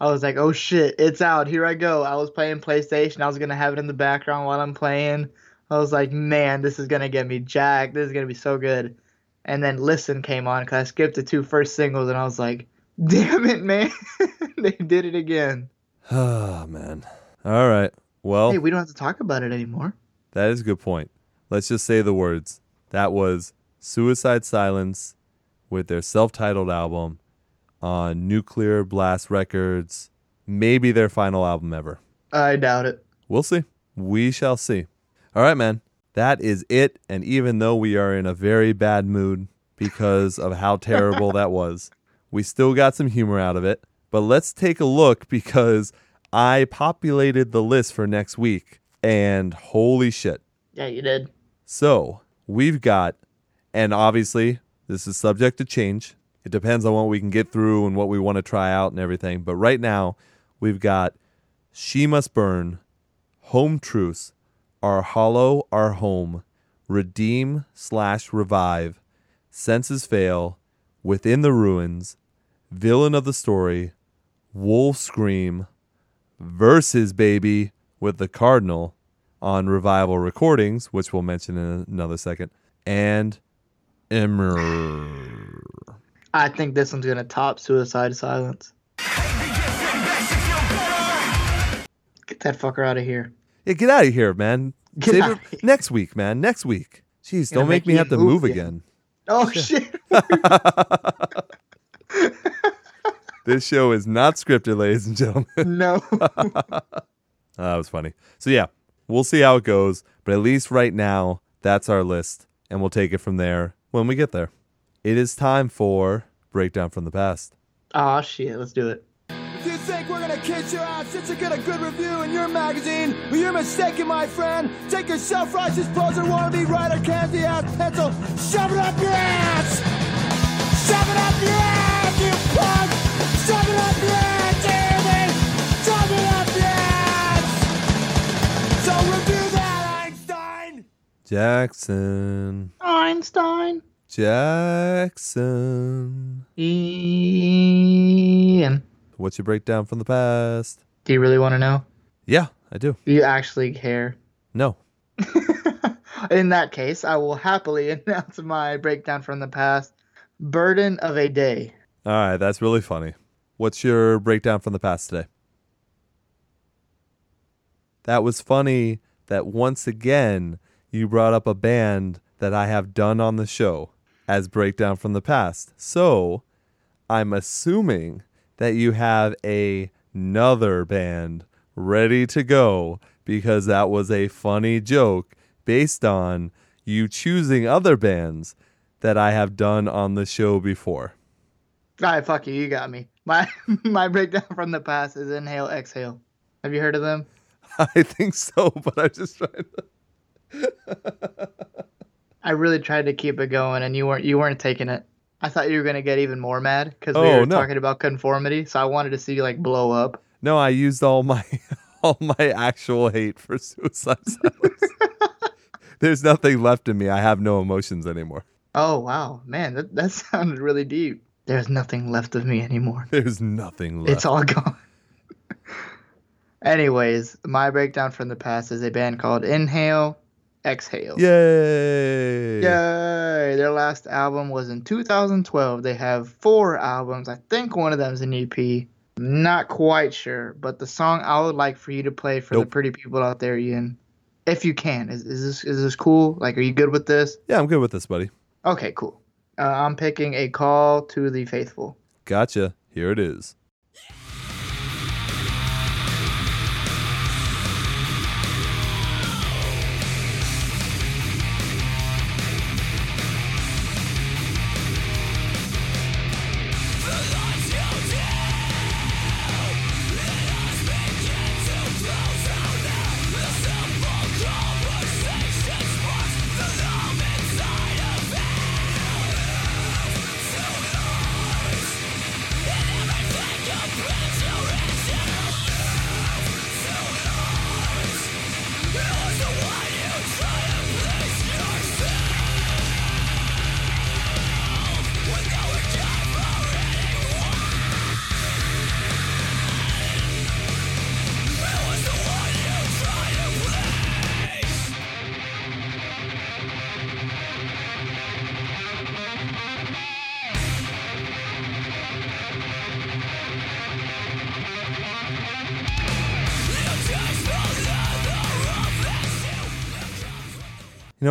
I was like, "Oh shit, it's out! Here I go!" I was playing PlayStation. I was gonna have it in the background while I'm playing. I was like, "Man, this is gonna get me jacked. This is gonna be so good." And then "Listen" came on because I skipped the two first singles, and I was like, "Damn it, man! they did it again." Ah, man. All right. Well, Hey, we don't have to talk about it anymore. That is a good point. Let's just say the words. That was Suicide Silence with their self titled album on Nuclear Blast Records. Maybe their final album ever. I doubt it. We'll see. We shall see. All right, man. That is it. And even though we are in a very bad mood because of how terrible that was, we still got some humor out of it. But let's take a look because I populated the list for next week. And holy shit. Yeah, you did. So we've got, and obviously this is subject to change. It depends on what we can get through and what we want to try out and everything. But right now, we've got She Must Burn, Home Truths, Our Hollow, Our Home, Redeem slash Revive, Senses Fail, Within the Ruins, Villain of the Story, Wolf Scream, Versus Baby with the Cardinal on Revival Recordings, which we'll mention in another second, and Emmure. I think this one's gonna top Suicide Silence. Get that fucker out of here. Yeah, get out of here, man. Get Save it here. next week, man. Next week. Jeez, don't make make me have to move move again. again. Oh shit! This show is not scripted, ladies and gentlemen. no. Ah, that was funny. So yeah, we'll see how it goes. But at least right now, that's our list, and we'll take it from there when we get there. It is time for breakdown from the past. oh shit! Let's do it. If you think we're gonna kiss your ass since you get a good review in your magazine, well, you're mistaken, my friend. Take your self-righteous poser wannabe writer candy ass pencil, shove it up your ass! Shove it up your ass, you punk! Jackson. Einstein. Jackson. Ian. What's your breakdown from the past? Do you really want to know? Yeah, I do. Do you actually care? No. In that case, I will happily announce my breakdown from the past. Burden of a day. All right, that's really funny. What's your breakdown from the past today? That was funny that once again you brought up a band that I have done on the show as breakdown from the past. So I'm assuming that you have a, another band ready to go because that was a funny joke based on you choosing other bands that I have done on the show before. All right, fuck you. You got me. My my breakdown from the past is inhale, exhale. Have you heard of them? I think so, but I'm just trying to. I really tried to keep it going, and you weren't you weren't taking it. I thought you were gonna get even more mad because we Oh, were no. talking about conformity. So I wanted to see you like blow up. No, I used all my all my actual hate for Suicide Silence. There's nothing left in me. I have no emotions anymore. Oh wow, man, that that sounded really deep. There's nothing left of me anymore. There's nothing left. It's all gone. Anyways, my breakdown from the past is a band called Inhale, Exhale. Yay! Yay! Their last album was in 2012. They have four albums. I think one of them is an EP. Not quite sure, but the song I would like for you to play for the pretty people out there, Ian, if you can, is, is this is this cool? Like, are you good with this? Yeah, I'm good with this, buddy. Okay, cool. Uh, I'm picking a call to the faithful. Gotcha. Here it is.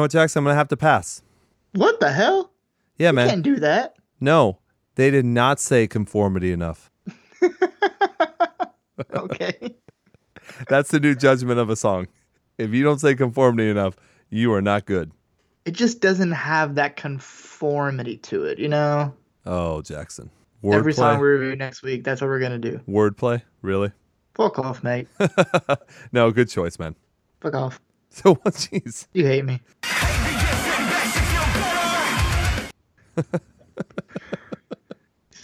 What, Jax? I'm gonna have to pass. What the hell? Yeah, man. You man. can't do that. No, they did not say conformity enough. Okay. That's the new judgment of a song. If you don't say conformity enough, you are not good. it just doesn't have that conformity to it, you know? Oh, Jackson. Every song we review next week, that's what we're gonna do. Wordplay. Really? Fuck off, mate. no, good choice, man. Fuck off. So, what? jeez. You hate me.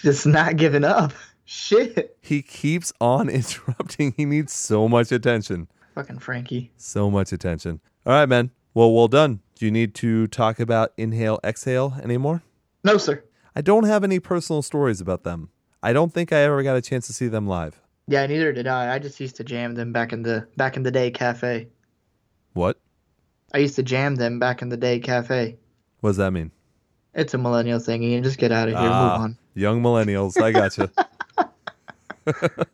just not giving up. Shit. He keeps on interrupting. He needs so much attention. Fucking Frankie. So much attention. All right, man. Well, well done. Do you need to talk about Inhale, Exhale anymore? No, sir. I don't have any personal stories about them. I don't think I ever got a chance to see them live. Yeah, neither did I. I just used to jam them back in the back in the day cafe. What? I used to jam them back in the day cafe. What does that mean? It's a millennial thingy, and just get out of here. Ah, Move on. Young millennials. I gotcha.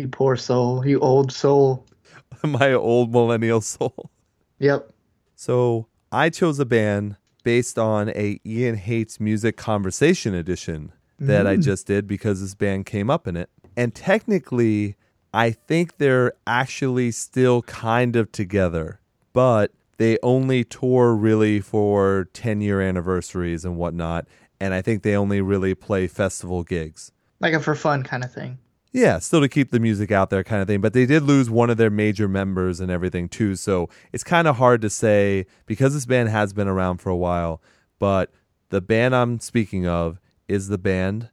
You poor soul. You old soul. My old millennial soul. Yep. So I chose a band based on a Ian Hates Music Conversation edition that I just did because this band came up in it. And technically, I think they're actually still kind of together, but they only tour really for 10 year anniversaries and whatnot. And I think they only really play festival gigs. Like a for fun kind of thing. Yeah, still to keep the music out there kind of thing. But they did lose one of their major members and everything too. So it's kind of hard to say because this band has been around for a while. But the band I'm speaking of is the band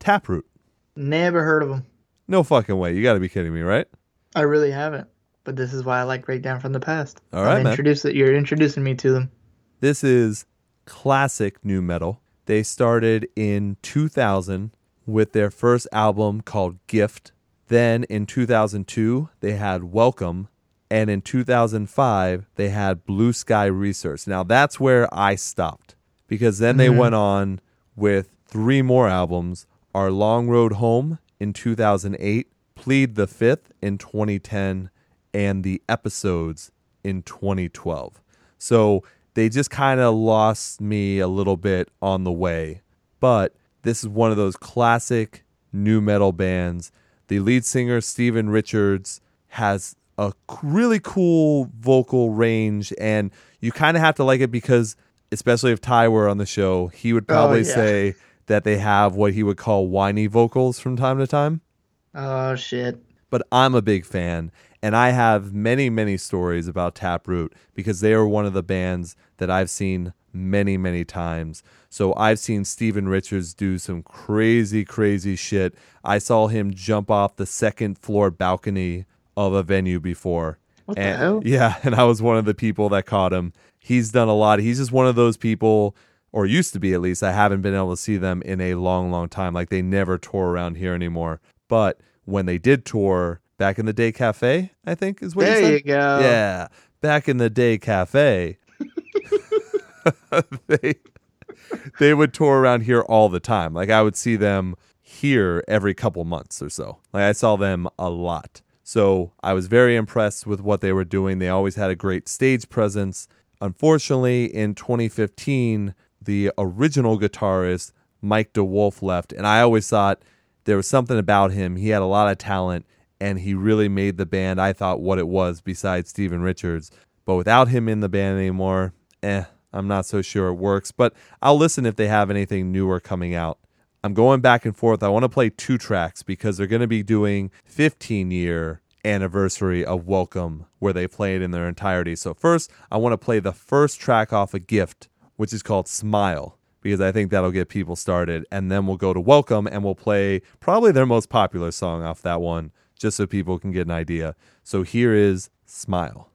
Taproot. Never heard of them. No fucking way. You got to be kidding me, right? I really haven't. But this is why I like Breakdown from the Past. All right, introduce it. You're introducing me to them. This is classic nu metal. They started in 2000 with their first album called Gift. Then in 2002, they had Welcome. And in 2005, they had Blue Sky Research. Now that's where I stopped because then they mm-hmm. went on with three more albums Our Long Road Home in 2008, Plead the Fifth in 2010, and The Episodes in 2012. So they just kind of lost me a little bit on the way. But this is one of those classic nu metal bands. The lead singer, Stephen Richards, has a really cool vocal range, and you kind of have to like it because, especially if Ty were on the show, he would oh, probably yeah. say that they have what he would call whiny vocals from time to time Oh shit. but I'm a big fan. And I have many, many stories about Taproot because they are one of the bands that I've seen many, many times. So I've seen Stephen Richards do some crazy, crazy shit. I saw him jump off the second floor balcony of a venue before. What the hell? Yeah, and I was one of the people that caught him. He's done a lot. He's just one of those people, or used to be at least. I haven't been able to see them in a long, long time. Like they never tour around here anymore. But when they did tour back in the day cafe, I think is what There you said. you go. Yeah, back in the day cafe, they they would tour around here all the time. Like I would see them here every couple months or so. Like I saw them a lot. So I was very impressed with what they were doing. They always had a great stage presence. Unfortunately, in 2015, the original guitarist Mike DeWolf left, and I always thought there was something about him. He had a lot of talent, and he really made the band. I thought what it was besides Stephen Richards, but without him in the band anymore, eh, I'm not so sure it works. But I'll listen if they have anything newer coming out. I'm going back and forth. I want to play two tracks because they're going to be doing 15 year anniversary of Welcome where they play it in their entirety. So first, I want to play the first track off a gift, which is called Smile because I think that'll get people started and then we'll go to Welcome and we'll play probably their most popular song off that one just so people can get an idea. So here is Smile.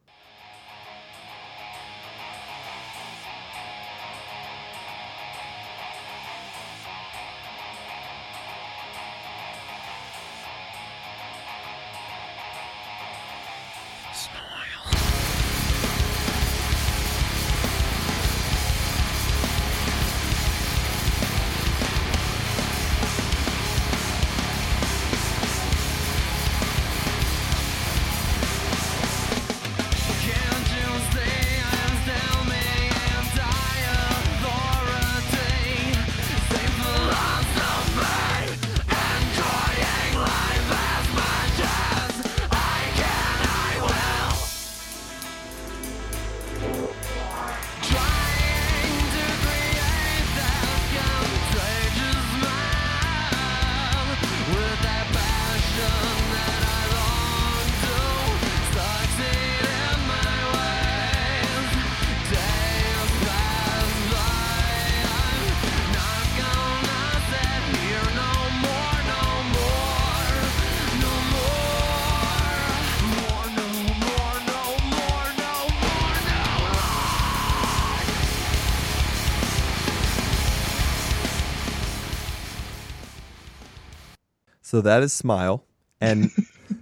So that is Smile. And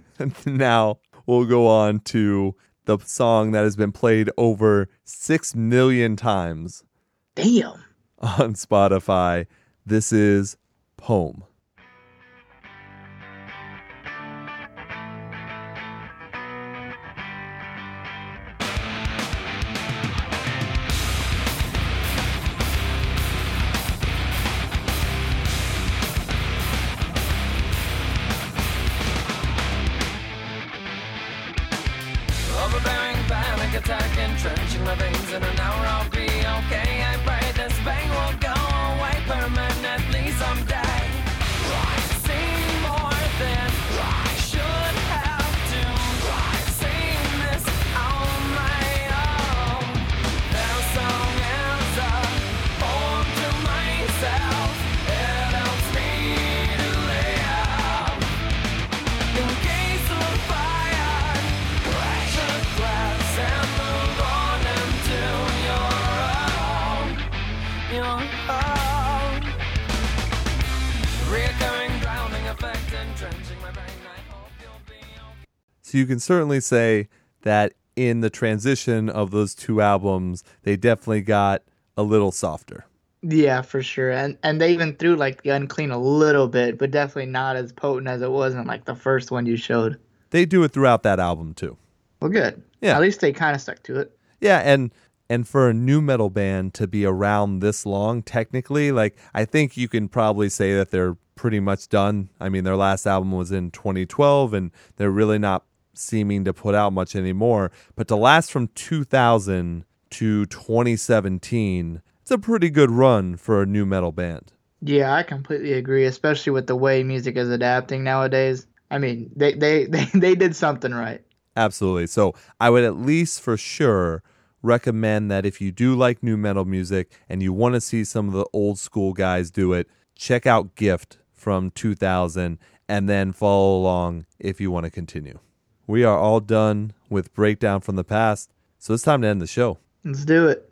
now we'll go on to the song that has been played over 6 million times Damn. on Spotify. This is Poem. So you can certainly say that in the transition of those two albums, they definitely got a little softer. Yeah, for sure. And and they even threw like the unclean a little bit, but definitely not as potent as it was in like the first one you showed. They do it throughout that album too. Well, good. Yeah. At least they kind of stuck to it. Yeah, and and for a nu metal band to be around this long, technically, like I think you can probably say that they're pretty much done. I mean, their last album was in 2012, and they're really not seeming to put out much anymore. But to last from 2000 to 2017, it's a pretty good run for a nu metal band. Yeah, I completely agree, especially with the way music is adapting nowadays. I mean, they they they, they did something right. Absolutely. So I would at least for sure recommend that if you do like nu metal music and you want to see some of the old school guys do it, check out Gift from 2000 and then follow along if you want to continue. We are all done with Breakdown from the Past, so it's time to end the show. Let's do it.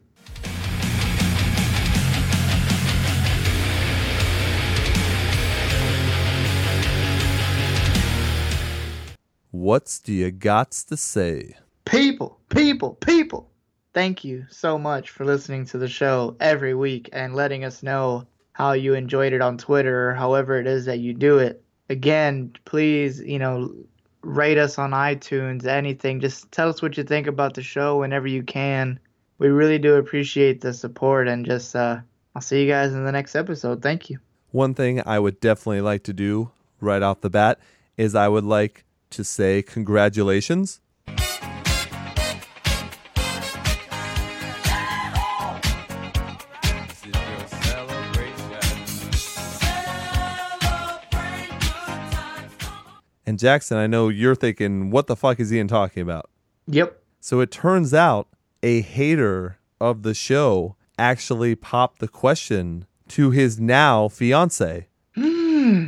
What's do you gots to say? People, people, people. Thank you so much for listening to the show every week and letting us know how you enjoyed it on Twitter or however it is that you do it. Again, please, you know, rate us on iTunes, anything. Just tell us what you think about the show whenever you can. We really do appreciate the support and just uh I'll see you guys in the next episode. Thank you. One thing I would definitely like to do right off the bat is I would like to say congratulations. Jackson, I know you're thinking, what the fuck is Ian talking about? Yep. So it turns out a hater of the show actually popped the question to his now fiance. Hmm.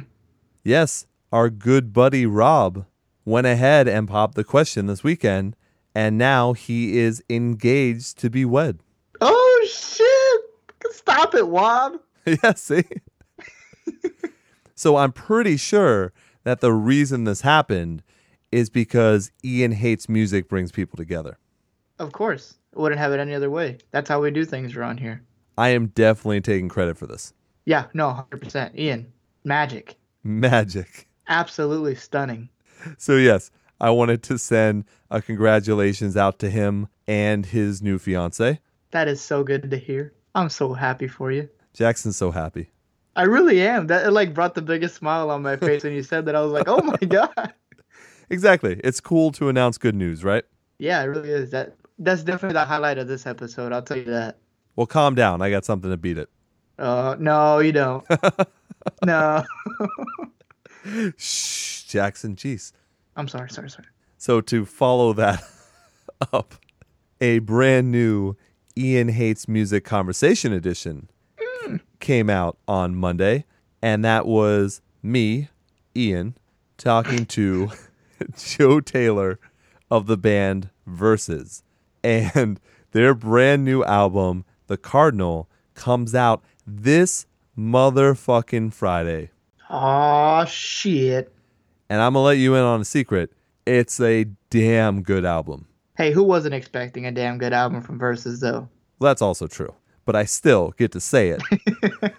yes, our good buddy Rob went ahead and popped the question this weekend, and now he is engaged to be wed. Oh shit! Stop it, Wob. yeah, see? so I'm pretty sure that the reason this happened is because Ian hates music brings people together. Of course. Wouldn't have it any other way. That's how we do things around here. I am definitely taking credit for this. Yeah, no, 100%. Ian, magic. Magic. Absolutely stunning. So, yes, I wanted to send a congratulations out to him and his new fiance. That is so good to hear. I'm so happy for you. Jackson's so happy. I really am. That it, like brought the biggest smile on my face when you said that. I was like, "Oh my god." Exactly. It's cool to announce good news, right? Yeah, it really is. That that's definitely the highlight of this episode. I'll tell you that. Well, calm down. I got something to beat it. Uh, no, you don't. no. Shh, Jackson, jeez. I'm sorry, sorry, sorry. So to follow that up, a brand new Ian Hates Music Conversation Edition came out on Monday, and that was me, Ian, talking to Joe Taylor of the band Versus. And their brand new album, The Cardinal, comes out this motherfucking Friday. Oh shit. And I'm going to let you in on a secret. It's a damn good album. Hey, who wasn't expecting a damn good album from Versus though? That's also true. But I still get to say it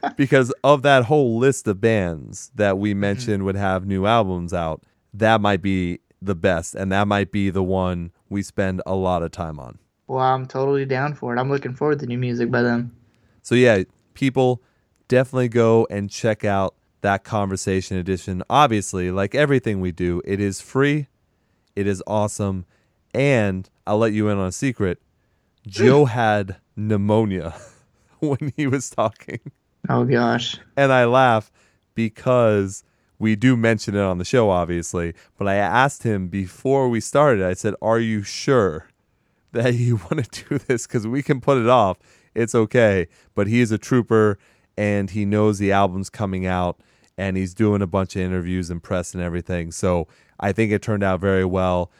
because of that whole list of bands that we mm-hmm. mentioned would have new albums out. That might be the best, and that might be the one we spend a lot of time on. Well, I'm totally down for it. I'm looking forward to new music by them. So, yeah, people definitely go and check out that conversation edition. Obviously, like everything we do, it is free, it is awesome, and I'll let you in on a secret. Joe had pneumonia when he was talking. Oh gosh. And I laugh because we do mention it on the show, obviously. But I asked him before we started, I said, Are you sure that you want to do this? Because we can put it off. It's okay. But he is a trooper and he knows the album's coming out and he's doing a bunch of interviews and press and everything. So I think it turned out very well.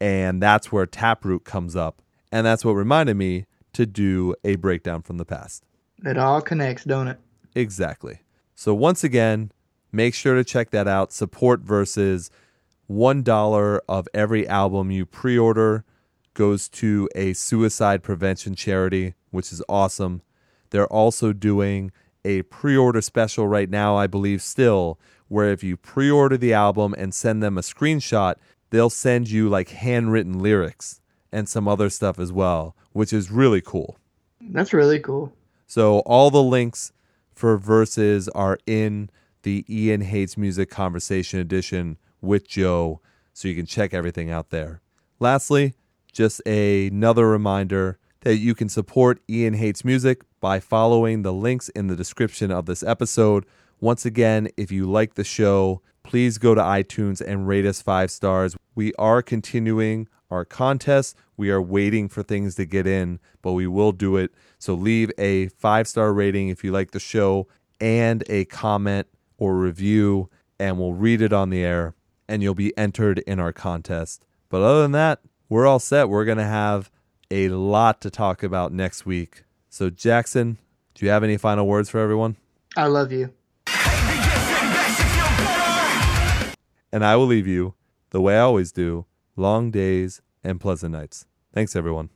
And that's where Taproot comes up. And that's what reminded me to do a breakdown from the past. It all connects, don't it? Exactly. So once again, make sure to check that out. Support versus one dollar of every album you pre-order goes to a suicide prevention charity, which is awesome. They're also doing a pre-order special right now, I believe still, where if you pre-order the album and send them a screenshot, they'll send you like handwritten lyrics and some other stuff as well, which is really cool. That's really cool. So all the links for Versus are in the Ian Hates Music Conversation Edition with Joe, so you can check everything out there. Lastly, just a- another reminder that you can support Ian Hates Music by following the links in the description of this episode. Once again, if you like the show, please go to iTunes and rate us five stars. We are continuing our contest. We are waiting for things to get in, but we will do it. So leave a five star rating if you like the show and a comment or review, and we'll read it on the air and you'll be entered in our contest. But other than that, we're all set. We're going to have a lot to talk about next week. So, Jackson, do you have any final words for everyone? I love you. And I will leave you the way I always do long days and pleasant nights. Thanks, everyone.